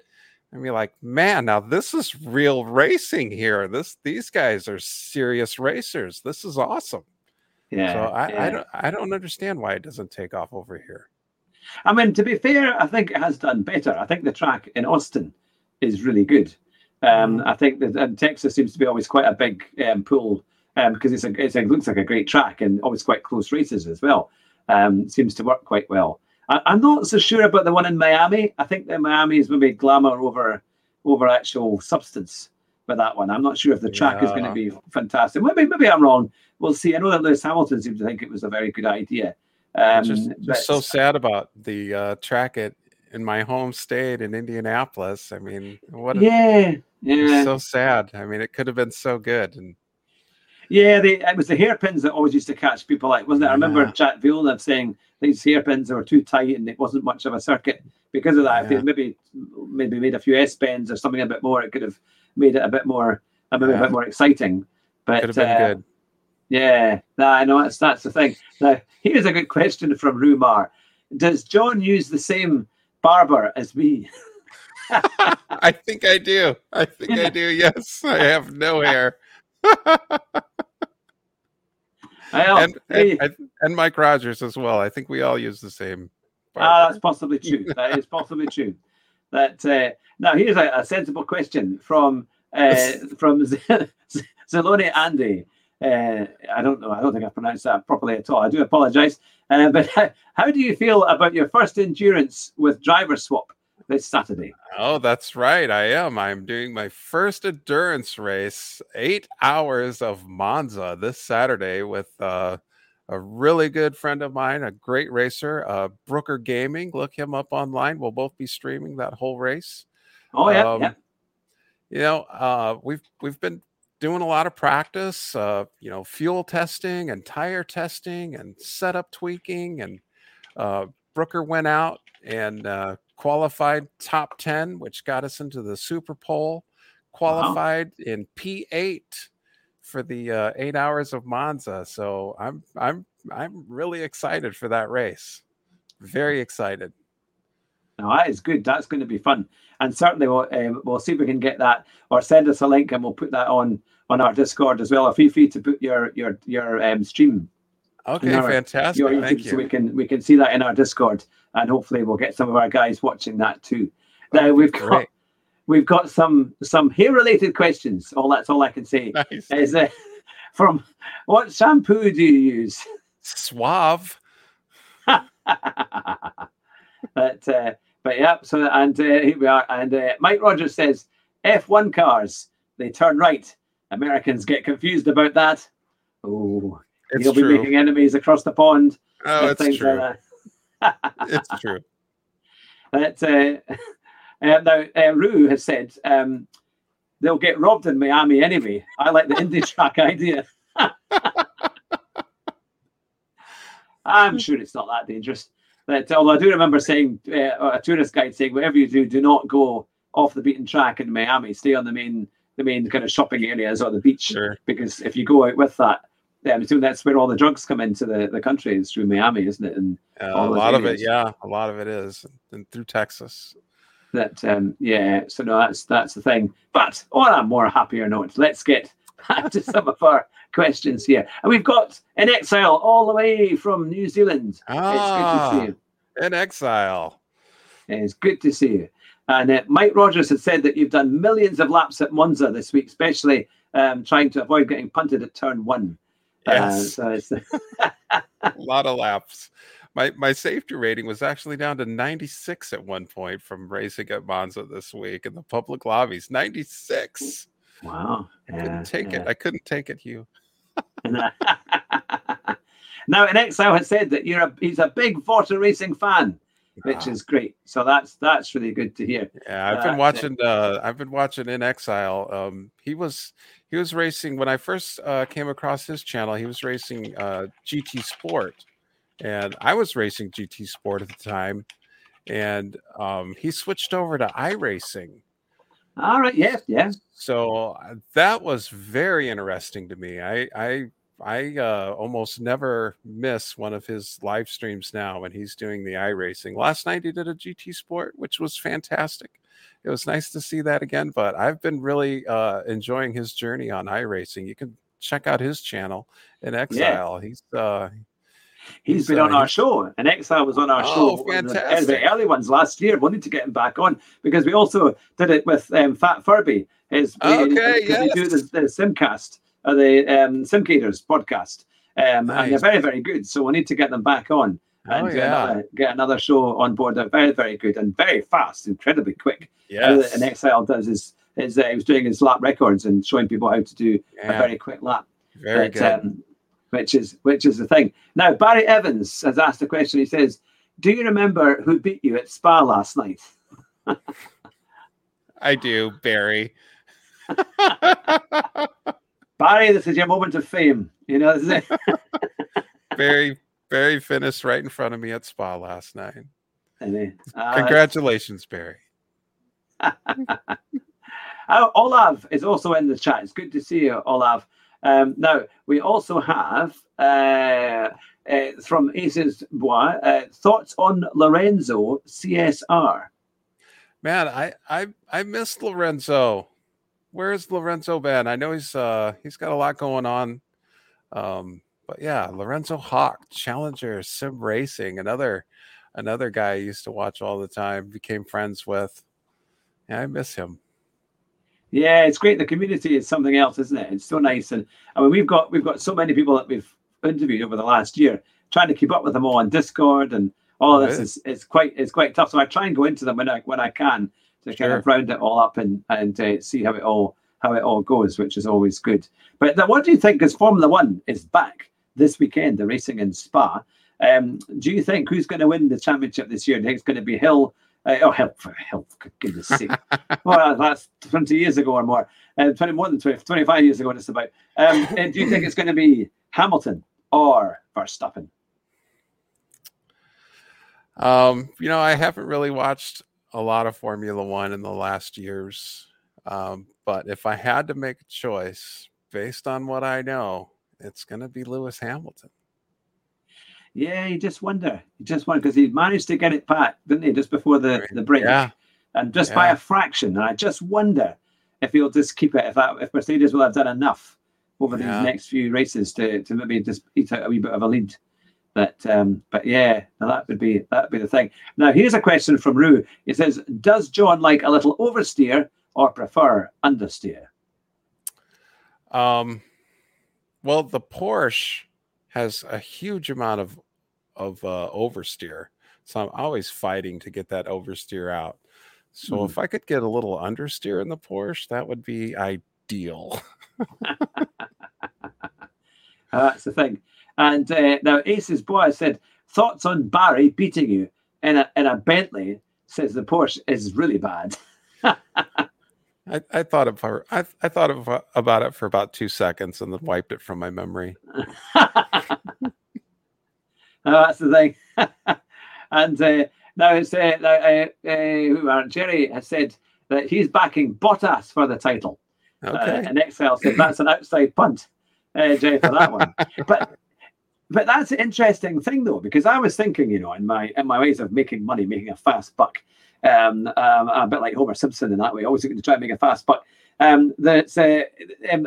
and be like, man, now this is real racing here. This these guys are serious racers. This is awesome. Yeah, so I, yeah. I don't I don't understand why it doesn't take off over here. I mean, to be fair, I think it has done better. I think the track in Austin is really good. Um, I think that and Texas seems to be always quite a big um, pool um, because it's a, it's a, it looks like a great track and always quite close races as well. Um, seems to work quite well. I, I'm not so sure about the one in Miami. I think that Miami is maybe glamour over over actual substance with that one. I'm not sure if the track is going to be fantastic. Maybe maybe I'm wrong. We'll see. I know that Lewis Hamilton seemed to think it was a very good idea. Um, just, but- just so sad about the uh, track at in my home state in Indianapolis. I mean, what a, yeah, yeah. so sad. I mean, it could have been so good. And Yeah, they, it was the hairpins that always used to catch people out, wasn't it? I remember Yeah. Jacques Villeneuve saying these hairpins were too tight and it wasn't much of a circuit because of that. If they maybe maybe made a few S bends or something a bit more, it could have made it a bit more, maybe a bit more exciting. But could have been uh, good. yeah, no, I know that's that's the thing. Now, here's a good question from Rumar: Does John use the same barber as me? [LAUGHS] I think I do. I think I do. Yes, I have no hair. [LAUGHS] And, hey, and, and Mike Rogers as well. I think we all use the same. Ah, that's possibly true. That is possibly true. That uh, now here's a, a sensible question from uh, [LAUGHS] from Z- Z- Zelone Andy. Uh, I don't know. I don't think I pronounced that properly at all. I do apologise. Uh, but [LAUGHS] how do you feel about your first endurance with driver swap this Saturday? Oh, that's right. I am. I'm doing my first endurance race, eight hours of Monza this Saturday with uh, a really good friend of mine, a great racer, uh, Brooker Gaming. Look him up online. We'll both be streaming that whole race. Oh yeah, Um, yeah. You know, uh, we've we've been doing a lot of practice. Uh, you know, fuel testing and tire testing and setup tweaking. And uh, Brooker went out and uh, qualified top ten, which got us into the Super Pole. Qualified in P eight for the uh, eight hours of Monza. So I'm I'm I'm really excited for that race. Very excited. No, that is good. That's going to be fun, and certainly we'll um, we'll see if we can get that, or send us a link, and we'll put that on on our Discord as well. Feel free to put your your your um, stream Okay, our- fantastic. Thank you. so we can we can see that in our Discord, and hopefully we'll get some of our guys watching that too. Now we've got Great. we've got some some hair related questions. All that's all I can say Nice. is uh, [LAUGHS] from what shampoo do you use? Suave. [LAUGHS] but uh, but yeah, so and uh, here we are. And uh, Mike Rogers says F1 cars they turn right. Americans get confused about that. Oh, It's you'll be true. making enemies across the pond. oh, it's true. [LAUGHS] like it's true. That uh, uh, [LAUGHS] now uh, Rue has said, um, they'll get robbed in Miami anyway. I like the [LAUGHS] Indy track idea. I'm sure it's not that dangerous. But although I do remember saying uh, a tourist guide saying, whatever you do, do not go off the beaten track in Miami. Stay on the main the main kind of shopping areas or the beach. Sure. Because if you go out with that, I'm assuming that's where all the drugs come into the, the country is through Miami, isn't it? And uh, a lot areas. of it, yeah, a lot of it is, and through Texas. That um, yeah, so no, that's that's the thing. But on a more happier note, let's get [LAUGHS] back to some of our questions here, and we've got an exile all the way from New Zealand. Ah, it's good to see you. In exile. It's good to see you. And uh, Mike Rogers had said that you've done millions of laps at Monza this week, especially um, trying to avoid getting punted at turn one. Yes. Uh, so [LAUGHS] a lot of laps. My my safety rating was actually down to 96 at one point from racing at Monza this week in the public lobbies. 96. Wow. I couldn't take yeah. it. I couldn't take it, Hugh. now, in Exile has said that you're a he's a big Vawter racing fan which is great. So that's that's really good to hear. Yeah, I've been uh, watching. Uh, I've been watching in exile. Um, he was he was racing when I first uh, came across his channel. He was racing uh, GT Sport, and I was racing GT Sport at the time. And um, he switched over to iRacing. All right. Yeah. Yeah. So uh, that was very interesting to me. I I I uh, almost never miss one of his live streams now when he's doing the iRacing. Last night he did a GT Sport, which was fantastic. It was nice to see that again, but I've been really uh, enjoying his journey on iRacing. You can check out his channel in Exile. Yeah. He's uh, He's, been uh, on our show, and Exile was on our oh, show. Fantastic. The early ones last year. We need to get him back on because we also did it with um, Fat Furby. His, okay, yes. do the, the Simcast uh, the um, Simcators podcast. Um, nice. And they're very, very good. So we need to get them back on and oh, get, another, get, another, show on board. They're very, very good and very fast, incredibly quick. Yeah. And Exile does is, is uh, he was doing his lap records and showing people how to do yeah. a very quick lap. Very but, good. Um, which is which is the thing. Now Barry Evans has asked a question. He says, "Do you remember who beat you at Spa last night?" I do, Barry. [LAUGHS] Barry, this is your moment of fame. You know, this is it. [LAUGHS] Barry, Barry finished right in front of me at Spa last night. Uh, Congratulations, Barry. [LAUGHS] oh, Olav is also in the chat. It's good to see you, Olav. Um, now, we also have uh, uh, from Aces Bois uh, thoughts on Lorenzo CSR. Man, I I I missed Lorenzo where's Lorenzo been? I know he's uh he's got a lot going on. Um, but yeah, Lorenzo Hawk, Challenger, Sim Racing, another another guy I used to watch all the time, became friends with. Yeah, I miss him. Yeah, it's great. The community is something else, isn't it? It's so nice, and I mean, we've got we've got so many people that we've interviewed over the last year, trying to keep up with them all on Discord and all this is it's quite it's quite tough. So I try and go into them when I when I can to sure. kind of round it all up and and uh, see how it all how it all goes, which is always good. But what do you think? Because Formula One is back this weekend, the racing in Spa. Um, do you think who's going to win the championship this year? Do you think it's going to be Hill? Uh, oh, Hill, for Hill, goodness sake. [LAUGHS] well, that's 20 years ago or more. Uh, 20, more than 20, 25 years ago, just about. Um, and do you think it's going to be Hamilton or Verstappen? Um, you know, I haven't really watched a lot of Formula One in the last years. Um, but if I had to make a choice based on what I know, it's going to be Lewis Hamilton. Yeah, you just wonder. You just wonder because he managed to get it back, didn't he, just before the, the break? Yeah. And just yeah. by a fraction. And I just wonder if he'll just keep it, if that, if Mercedes will have done enough over yeah. these next few races to, to maybe just eat out a wee bit of a lead. But um, but yeah, that would be that would be the thing. Now here's a question from Rue. He says, "Does John like a little oversteer or prefer understeer?" Um, well, the Porsche has a huge amount of of uh, oversteer, so I'm always fighting to get that oversteer out. So mm. if I could get a little understeer in the Porsche, that would be ideal. [LAUGHS] uh, that's the thing. And uh, now Aces Bois said, thoughts on Barry beating you in a in a Bentley? Says the Porsche is really bad. [LAUGHS] I, I thought of her. I, I thought of, about it for about two seconds and then wiped it from my memory. [LAUGHS] oh, that's the thing. [LAUGHS] and uh, now it's uh, uh, uh, Jerry has said that he's backing Bottas for the title. Uh, okay. and Excel said that's an outside punt, uh, Jay, for that one. [LAUGHS] but but that's an interesting thing though, because I was thinking, you know, in my in my ways of making money, making a fast buck, um, um, a bit like Homer Simpson in that way, always looking to try and make a fast But Um, that's uh, um,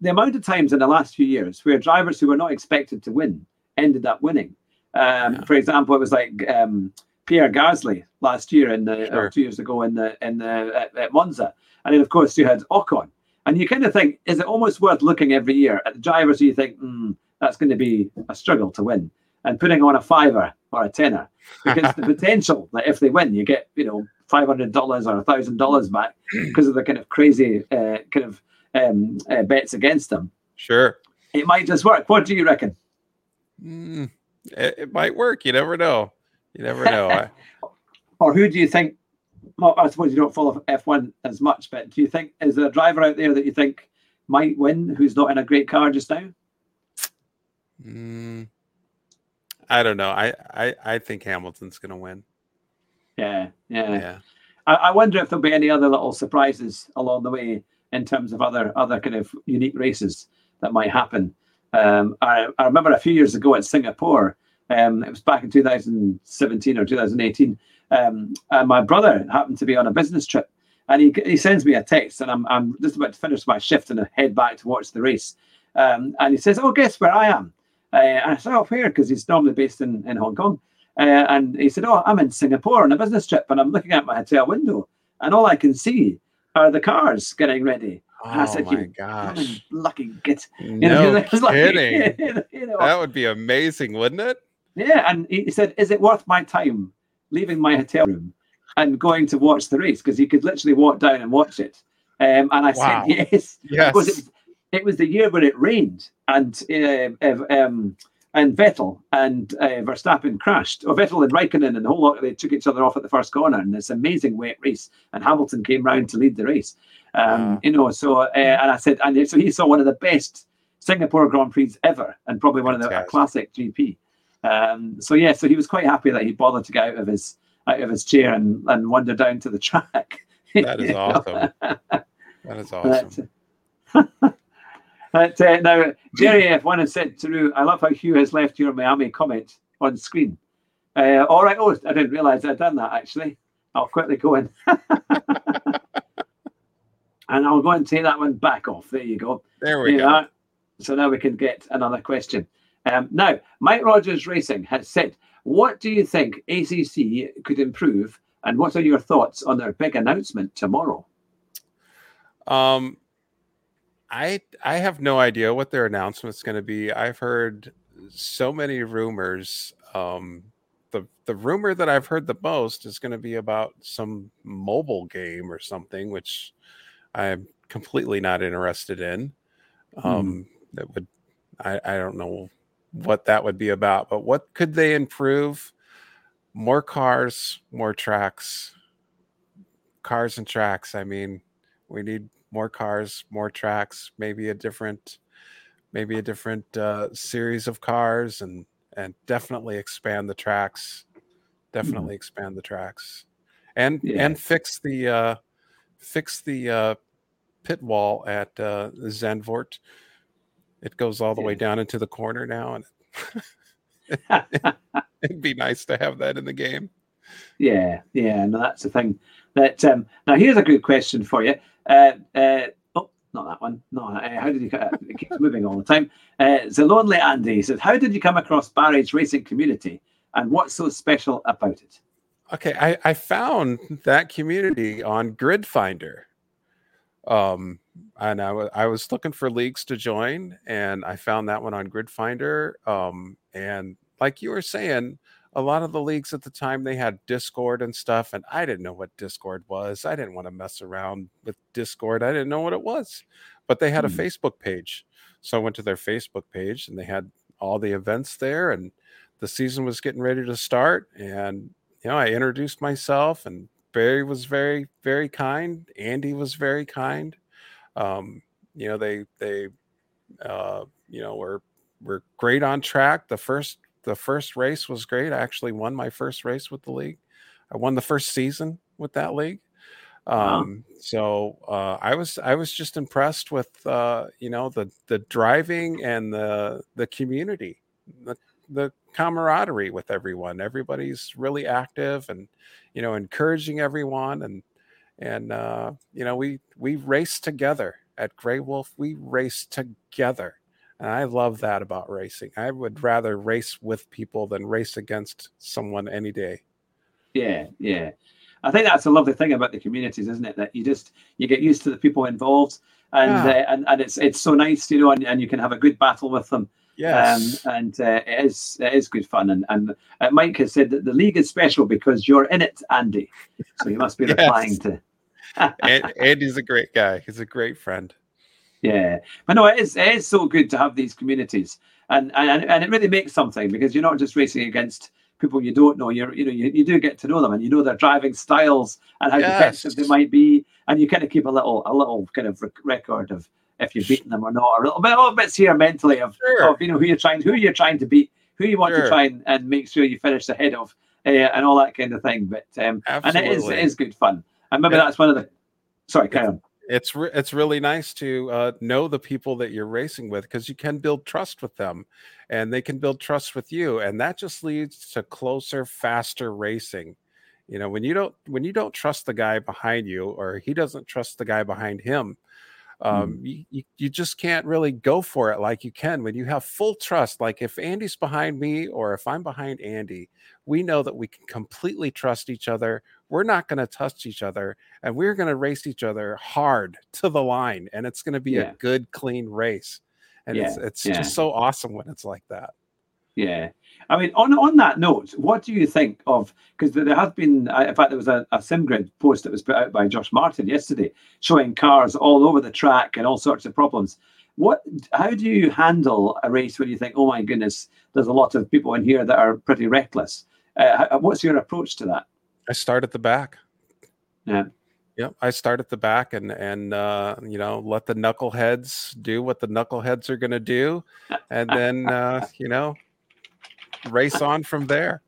the amount of times in the last few years where drivers who were not expected to win ended up winning. Um, yeah. For example, it was like um, Pierre Gasly last year in the sure. two years ago in the in the at, at Monza, and then of course you had Ocon, and you kind of think, is it almost worth looking every year at the drivers who you think mm, that's going to be a struggle to win, and putting on a fiver or a tenner [LAUGHS] because the potential that if they win, you get you know five hundred dollars or a thousand dollars back because of the kind of crazy uh, kind of um, uh, bets against them. Sure, it might just work. What do you reckon? Mm, it, it, might work. You never know. You never know. [LAUGHS] [LAUGHS] or who do you think? Well, I suppose you don't follow F1 as much, but do you think is there a driver out there that you think might win who's not in a great car just now? Mm, I don't know. I I, I think Hamilton's going to win. Yeah, yeah. yeah. I, I wonder if there'll be any other little surprises along the way in terms of other other kind of unique races that might happen. Um, I, I remember a few years ago at Singapore. Um, it was back in 2017 or 2018. Um, and my brother happened to be on a business trip, and he, he sends me a text, and I'm, I'm just about to finish my shift and head back to watch the race. Um, and he says, "Oh, guess where I am?" Uh, and I said, "Oh, where?" Because he's normally based in, in Hong Kong. Uh, and he said, "Oh, I'm in Singapore on a business trip, and I'm looking at my hotel window, and all I can see are the cars getting ready." Oh I said, my gosh! Lucky git. No [LAUGHS] you know, [LAUGHS] kidding. you know, that would be amazing, wouldn't it? Yeah, and he said, "Is it worth my time leaving my hotel room and going to watch the race?" Because he could literally walk down and watch it. Um, and I wow. said, [LAUGHS] "Yes." Yes. Because it, it was the year when it rained and uh, um, and Vettel and uh, Verstappen crashed. Or Vettel and Raikkonen and the whole lot they took each other off at the first corner in this amazing wet race. And Hamilton came round to lead the race. Um, You know, so uh, and I said, and so he saw one of the best Singapore Grand Prix ever, and probably one of the classic GP. Um, so yeah, so he was quite happy that he bothered to get out of his out of his chair and and wander down to the track. That is [LAUGHS] awesome. that is [LAUGHS] awesome. But, [LAUGHS] uh, now, Jerry F1 has said to I love how Hugh has left your Miami comment on screen. Uh, all right. Oh, I didn't realize I'd done that actually. I'll quickly go in. [LAUGHS] and I'll go and take that one back off. There you go. There we there go. So now we can get another question. Um, now, Mike Rogers Racing has said, What do you think ACC could improve? And what are your thoughts on their big announcement tomorrow? Um, I I have no idea what their announcement's going to be. I've heard so many rumors. Um, the the rumor that I've heard the most is going to be about some mobile game or something, which I'm completely not interested in. Hmm. Um, That would I I don't know what that would be about, but what could they improve? More cars, more tracks, cars and tracks. I mean, we need more cars, more tracks, maybe a different, maybe a different uh, series of cars, and and definitely expand the tracks. Definitely mm-hmm. expand the tracks, and yeah. and fix the uh, fix the uh, pit wall at uh, Zandvoort. It goes all the yeah. way down into the corner now, and [LAUGHS] [LAUGHS] it'd be nice to have that in the game. Yeah, yeah, no, that's the thing. That um, now here's a good question for you. Uh, uh, oh, not that one. No, uh, how did you? Uh, it keeps moving all the time. Uh, the lonely Andy says, "How did you come across Barry's racing community, and what's so special about it?" Okay, I, I found that community on Grid Finder. Um, and I, w- I was looking for leagues to join, and I found that one on Grid Finder. Um, and like you were saying, a lot of the leagues at the time they had discord and stuff and i didn't know what discord was i didn't want to mess around with discord i didn't know what it was but they had a mm. facebook page so i went to their facebook page and they had all the events there and the season was getting ready to start and you know i introduced myself and Barry was very very kind. Andy was very kind. Um, you know they they uh, you know were were great on track. The first the first race was great. I actually won my first race with the league. I won the first season with that league. Um, wow. so uh, I was I was just impressed with uh, you know the the driving and the the community, the the camaraderie with everyone. Everybody's really active and you know encouraging everyone and and uh, you know we we race together at Grey Wolf. We race together. And I love that about racing. I would rather race with people than race against someone any day. Yeah, yeah. I think that's a lovely thing about the communities, isn't it? That you just you get used to the people involved, and yeah. uh, and and it's it's so nice, you know, and, and you can have a good battle with them. Yes, um, and uh, it is it is good fun. And and uh, Mike has said that the league is special because you're in it, Andy. So you must be [LAUGHS] yes. replying to. Andy's a great guy. He's a great friend. Yeah, but no, it is it is so good to have these communities, and and and it really makes something because you're not just racing against people you don't know. You're, you know, you, you do get to know them, and you know their driving styles and how yes. defensive they might be, and you kind of keep a little, a little kind of record of if you've beaten them or not, or a little bit, little bits here mentally of, sure. of you know who you're trying, who you're trying to beat, who you want sure. to try and, and make sure you finish ahead of, uh, and all that kind of thing. But um, and it is it is good fun, and maybe yeah. that's one of the. Sorry, carry on it's re- it's really nice to uh, know the people that you're racing with because you can build trust with them, and they can build trust with you, and that just leads to closer, faster racing. You know, when you don't when you don't trust the guy behind you, or he doesn't trust the guy behind him, um, mm. you, you just can't really go for it like you can when you have full trust. Like if Andy's behind me or if I'm behind Andy, we know that we can completely trust each other. We're not going to touch each other and we're going to race each other hard to the line. And it's going to be yeah. a good, clean race. And yeah. it's, it's yeah. just so awesome when it's like that. Yeah. I mean, on on that note, what do you think of? Because there has been, uh, in fact, there was a, a SimGrid post that was put out by Josh Martin yesterday, showing cars all over the track and all sorts of problems. What? How do you handle a race when you think, oh my goodness, there's a lot of people in here that are pretty reckless? Uh, what's your approach to that? I start at the back. Yeah. Yep, I start at the back and and uh, you know let the knuckleheads do what the knuckleheads are going to do, and then [LAUGHS] uh, you know race on from there.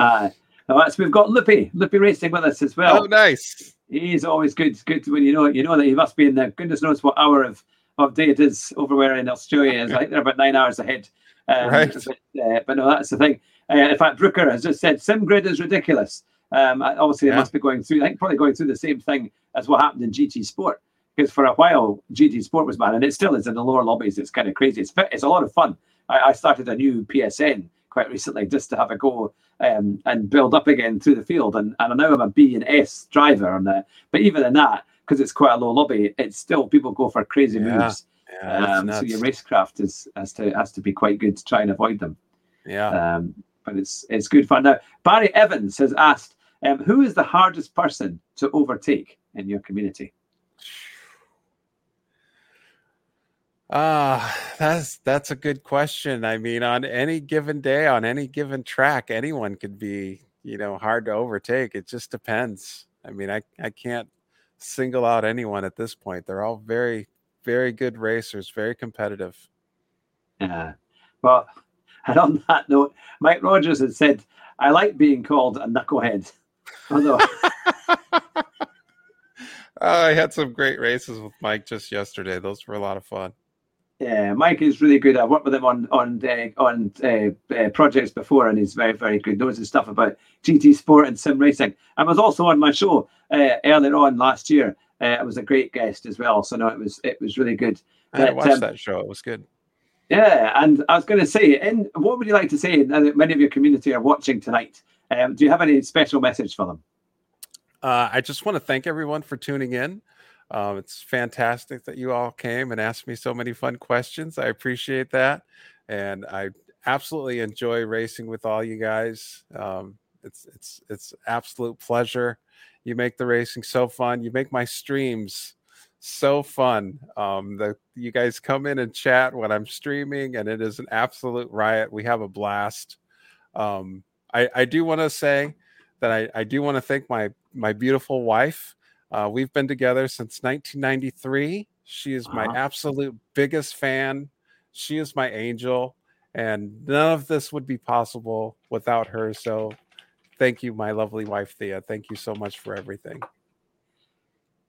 Uh, all right, so we've got Lippy, Lippy Racing with us as well. Oh, nice. He's always good. Good when you know you know that he must be in the goodness knows what hour of, of day it is over where in Australia. It's [LAUGHS] like they're about nine hours ahead. Um, right. But, uh, but, no, that's the thing. Uh, in fact, Brooker has just said SimGrid is ridiculous. Um, obviously, yeah. they must be going through. I think probably going through the same thing as what happened in GT Sport. Because for a while, GT Sport was banned, and it still is in the lower lobbies. It's kind of crazy. It's it's a lot of fun. I, I started a new PSN quite recently just to have a go um, and build up again through the field. And, and I know I'm a B and S driver on that, but even in that, because it's quite a low lobby, it's still people go for crazy yeah. moves. Yeah, um, so your racecraft is has to has to be quite good to try and avoid them. Yeah. Um, but it's it's good fun. Now Barry Evans has asked, um, who is the hardest person to overtake in your community? Ah, uh, that's that's a good question. I mean, on any given day, on any given track, anyone could be, you know, hard to overtake. It just depends. I mean, I I can't single out anyone at this point. They're all very very good racers, very competitive. Yeah. Well, and on that note, Mike Rogers had said, "I like being called a knucklehead." Although. oh, [LAUGHS] I had some great races with Mike just yesterday. Those were a lot of fun. Yeah, Mike is really good. I've worked with him on on uh, on uh, uh, projects before, and he's very very good. Knows his stuff about GT sport and sim racing. I was also on my show uh, earlier on last year. Uh, I was a great guest as well. So no, it was it was really good. I but, watched um, that show. It was good. Yeah, and I was going to say, and what would you like to say? Now that many of your community are watching tonight, um, do you have any special message for them? Uh, I just want to thank everyone for tuning in. Um, it's fantastic that you all came and asked me so many fun questions. I appreciate that. And I absolutely enjoy racing with all you guys. Um, it's it's it's absolute pleasure. You make the racing so fun. You make my streams so fun. Um, the you guys come in and chat when I'm streaming, and it is an absolute riot. We have a blast. Um, I, I do want to say that I, I do want to thank my my beautiful wife. Uh, we've been together since 1993. She is my absolute biggest fan. She is my angel, and none of this would be possible without her. So, thank you, my lovely wife, Thea. Thank you so much for everything.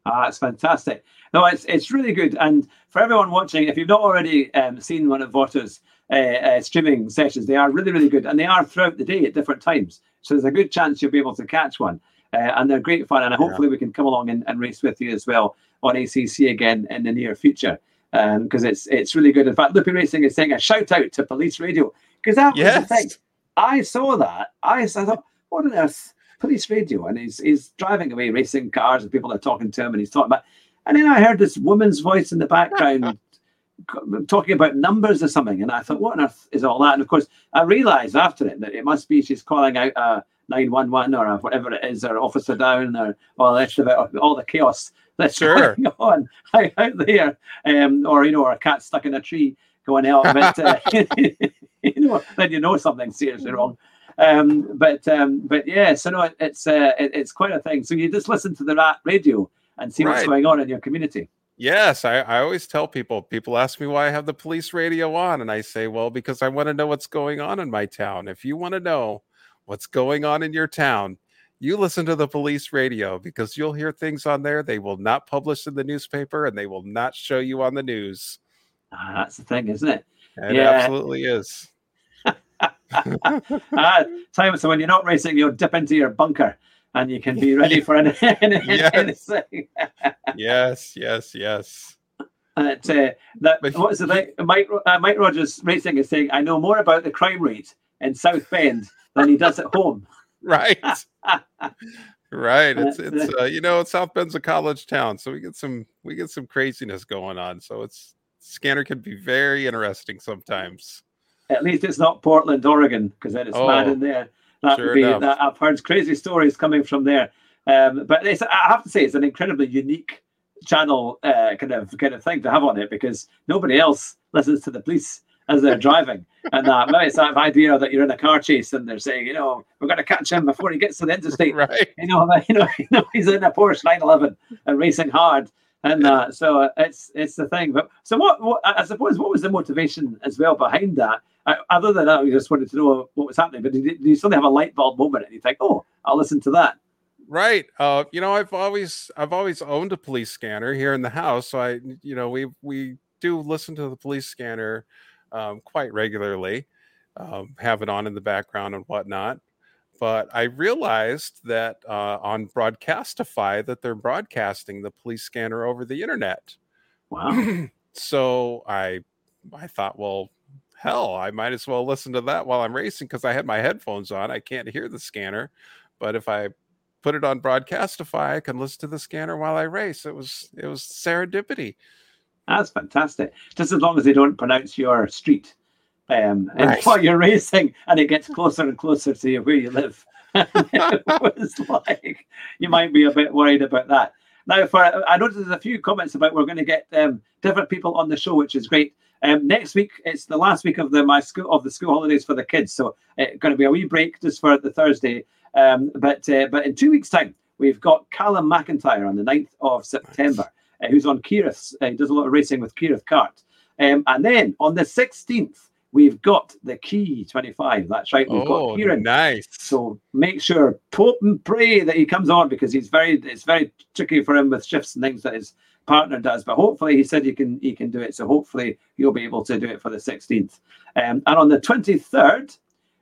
Ah, it's fantastic. No, it's it's really good. And for everyone watching, if you've not already um, seen one of Vawter's uh, uh, streaming sessions, they are really, really good. And they are throughout the day at different times. So there's a good chance you'll be able to catch one. Uh, and they're great fun. And hopefully we can come along and, and, race with you as well on ACC again in the near future. Because um, it's it's really good. In fact, Loopy Racing is saying a shout out to Police Radio because that yes. was the thing. I saw that. I, I thought, what on earth? Police radio and he's he's driving away racing cars and people are talking to him and he's talking about and then I heard this woman's voice in the background [LAUGHS] talking about numbers or something. And I thought what on earth is all that? And of course I realized after it that it must be she's calling out a 911 or a whatever it is or officer down or all the about all the chaos that's sure. [LAUGHS] going on [LAUGHS] out there. Um, or you know or a cat stuck in a tree going out but uh, you know then you know something seriously wrong um, but um, but yeah, so no, it's uh, it, it's quite a thing. So you just listen to the rat radio and see right. what's going on in your community. Yes, I, I always tell people. People ask me why I have the police radio on, and I say, well, because I want to know what's going on in my town. If you want to know what's going on in your town, you listen to the police radio because you'll hear things on there they will not publish in the newspaper and they will not show you on the news. Ah, that's the thing, isn't it? It yeah. absolutely is uh, time so when you're not racing, you'll dip into your bunker and you can be ready for anything. [LAUGHS] yes. yes, yes, yes. And uh, that what's the thing? Mike uh, Mike Rogers Racing is saying, "I know more about the crime rate in South Bend than he does at home." [LAUGHS] Right. right. It's it's uh, you know South Bend's a college town, so we get some we get some craziness going on. So it's scanner can be very interesting sometimes. At least it's not Portland, Oregon, because then it's oh, mad in there. That sure would be that, I've heard crazy stories coming from there. Um, but I have to say, it's an incredibly unique channel uh, kind of kind of thing to have on it because nobody else listens to the police as they're [LAUGHS] driving. and uh, it's that idea that you're in a car chase and they're saying, you know, we're going to catch him before he gets to the interstate. right. You know, [LAUGHS] you know, you know, he's in a Porsche 911 and racing hard. And uh, so it's it's the thing. But so what, what? I suppose what was the motivation as well behind that? I, other than that, we just wanted to know what was happening. But did you suddenly have a light bulb moment and you think, oh, I'll listen to that? Right. Uh, you know, I've always I've always owned a police scanner here in the house. So I, you know, we we do listen to the police scanner um, quite regularly, um, have it on in the background and whatnot. But I realized that uh, on Broadcastify that they're broadcasting the police scanner over the internet. Wow. [CLEARS THROAT] so I I thought, well, hell, I might as well listen to that while I'm racing because I had my headphones on. I can't hear the scanner, but if I put it on Broadcastify, I can listen to the scanner while I race. It was it was serendipity. That's fantastic. Just as long as they don't pronounce your street um, [LAUGHS] right. while you're racing, and it gets closer and closer to where you live. [LAUGHS] it [LAUGHS] was like you might be a bit worried about that. Now, for I noticed there's a few comments about we're going to get um, different people on the show, which is great. Um, next week, it's the last week of the my school of the school holidays for the kids, so it's uh, going to be a wee break just for the Thursday. Um, but uh, but in two weeks' time, we've got Callum McIntyre on the 9th of September, uh, who's on Keirith's. Uh, he does a lot of racing with Keirith Kart, um, and then on the 16th. We've got the key 25. That's right. We've oh, got Kieran. Nice. So make sure, hope and pray that he comes on because he's very, it's very tricky for him with shifts and things that his partner does. But hopefully, he said he can he can do it. So hopefully, you'll be able to do it for the 16th. Um, and on the 23rd,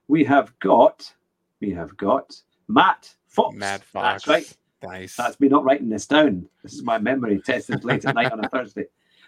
we have got we have got Matt Fox. Matt Fox. That's right. Nice. That's me not writing this down. This is my memory tested late at night on a Thursday.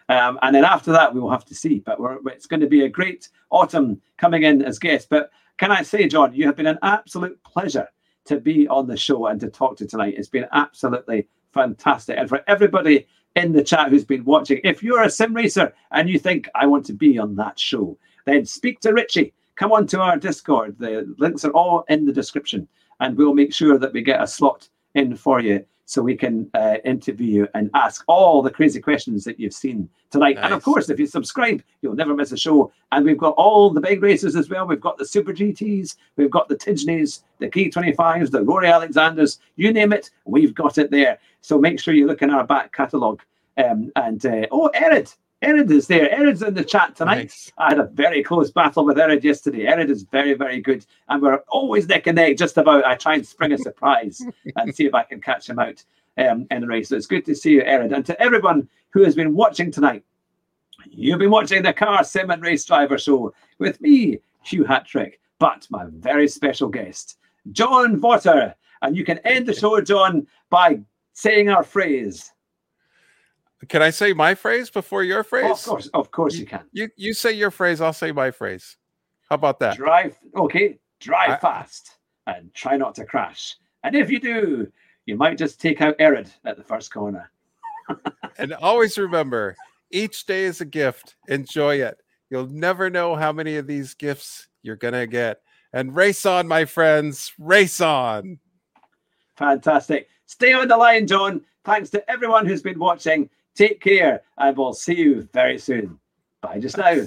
Um, and then after that, we will have to see. But it's going to be a great autumn coming in as guests. But can I say, John, you have been an absolute pleasure to be on the show and to talk to tonight. It's been absolutely fantastic. And for everybody in the chat who's been watching. If you're a sim racer and you think I want to be on that show, then speak to Richie. Come on to our Discord. The links are all in the description, and we'll make sure that we get a slot in for you so we can uh, interview you and ask all the crazy questions that you've seen tonight. Nice. And of course, if you subscribe, you'll never miss a show. And we've got all the big races as well. We've got the Super GTs, we've got the Tidgeneys, the K25s, the Rory Alexanders, you name it, we've got it there. So make sure you look in our back catalogue. Um, and uh, oh, Erid, Erid is there. Erid's in the chat tonight. Nice. I had a very close battle with Erid yesterday. Erid is very, very good. And we're always neck and neck, just about. I try and spring a surprise [LAUGHS] and see if I can catch him out um, in the race. So it's good to see you, Erid. And to everyone who has been watching tonight, you've been watching the Car Sim and Race Driver Show with me, Hugh Hatrick, but my very special guest, John Vawter. And you can end the show, John, by saying our phrase. Can I say my phrase before your phrase? Oh, of course, of course you, you, can. You you say your phrase, I'll say my phrase. How about that? Drive okay, drive I, fast and try not to crash. And if you do, you might just take out Erid at the first corner. [LAUGHS] and always remember, each day is a gift. Enjoy it. You'll never know how many of these gifts you're gonna get. And race on, my friends, race on. Fantastic. Stay on the line, John. Thanks to everyone who's been watching. Take care, and we'll see you very soon. Bye just now.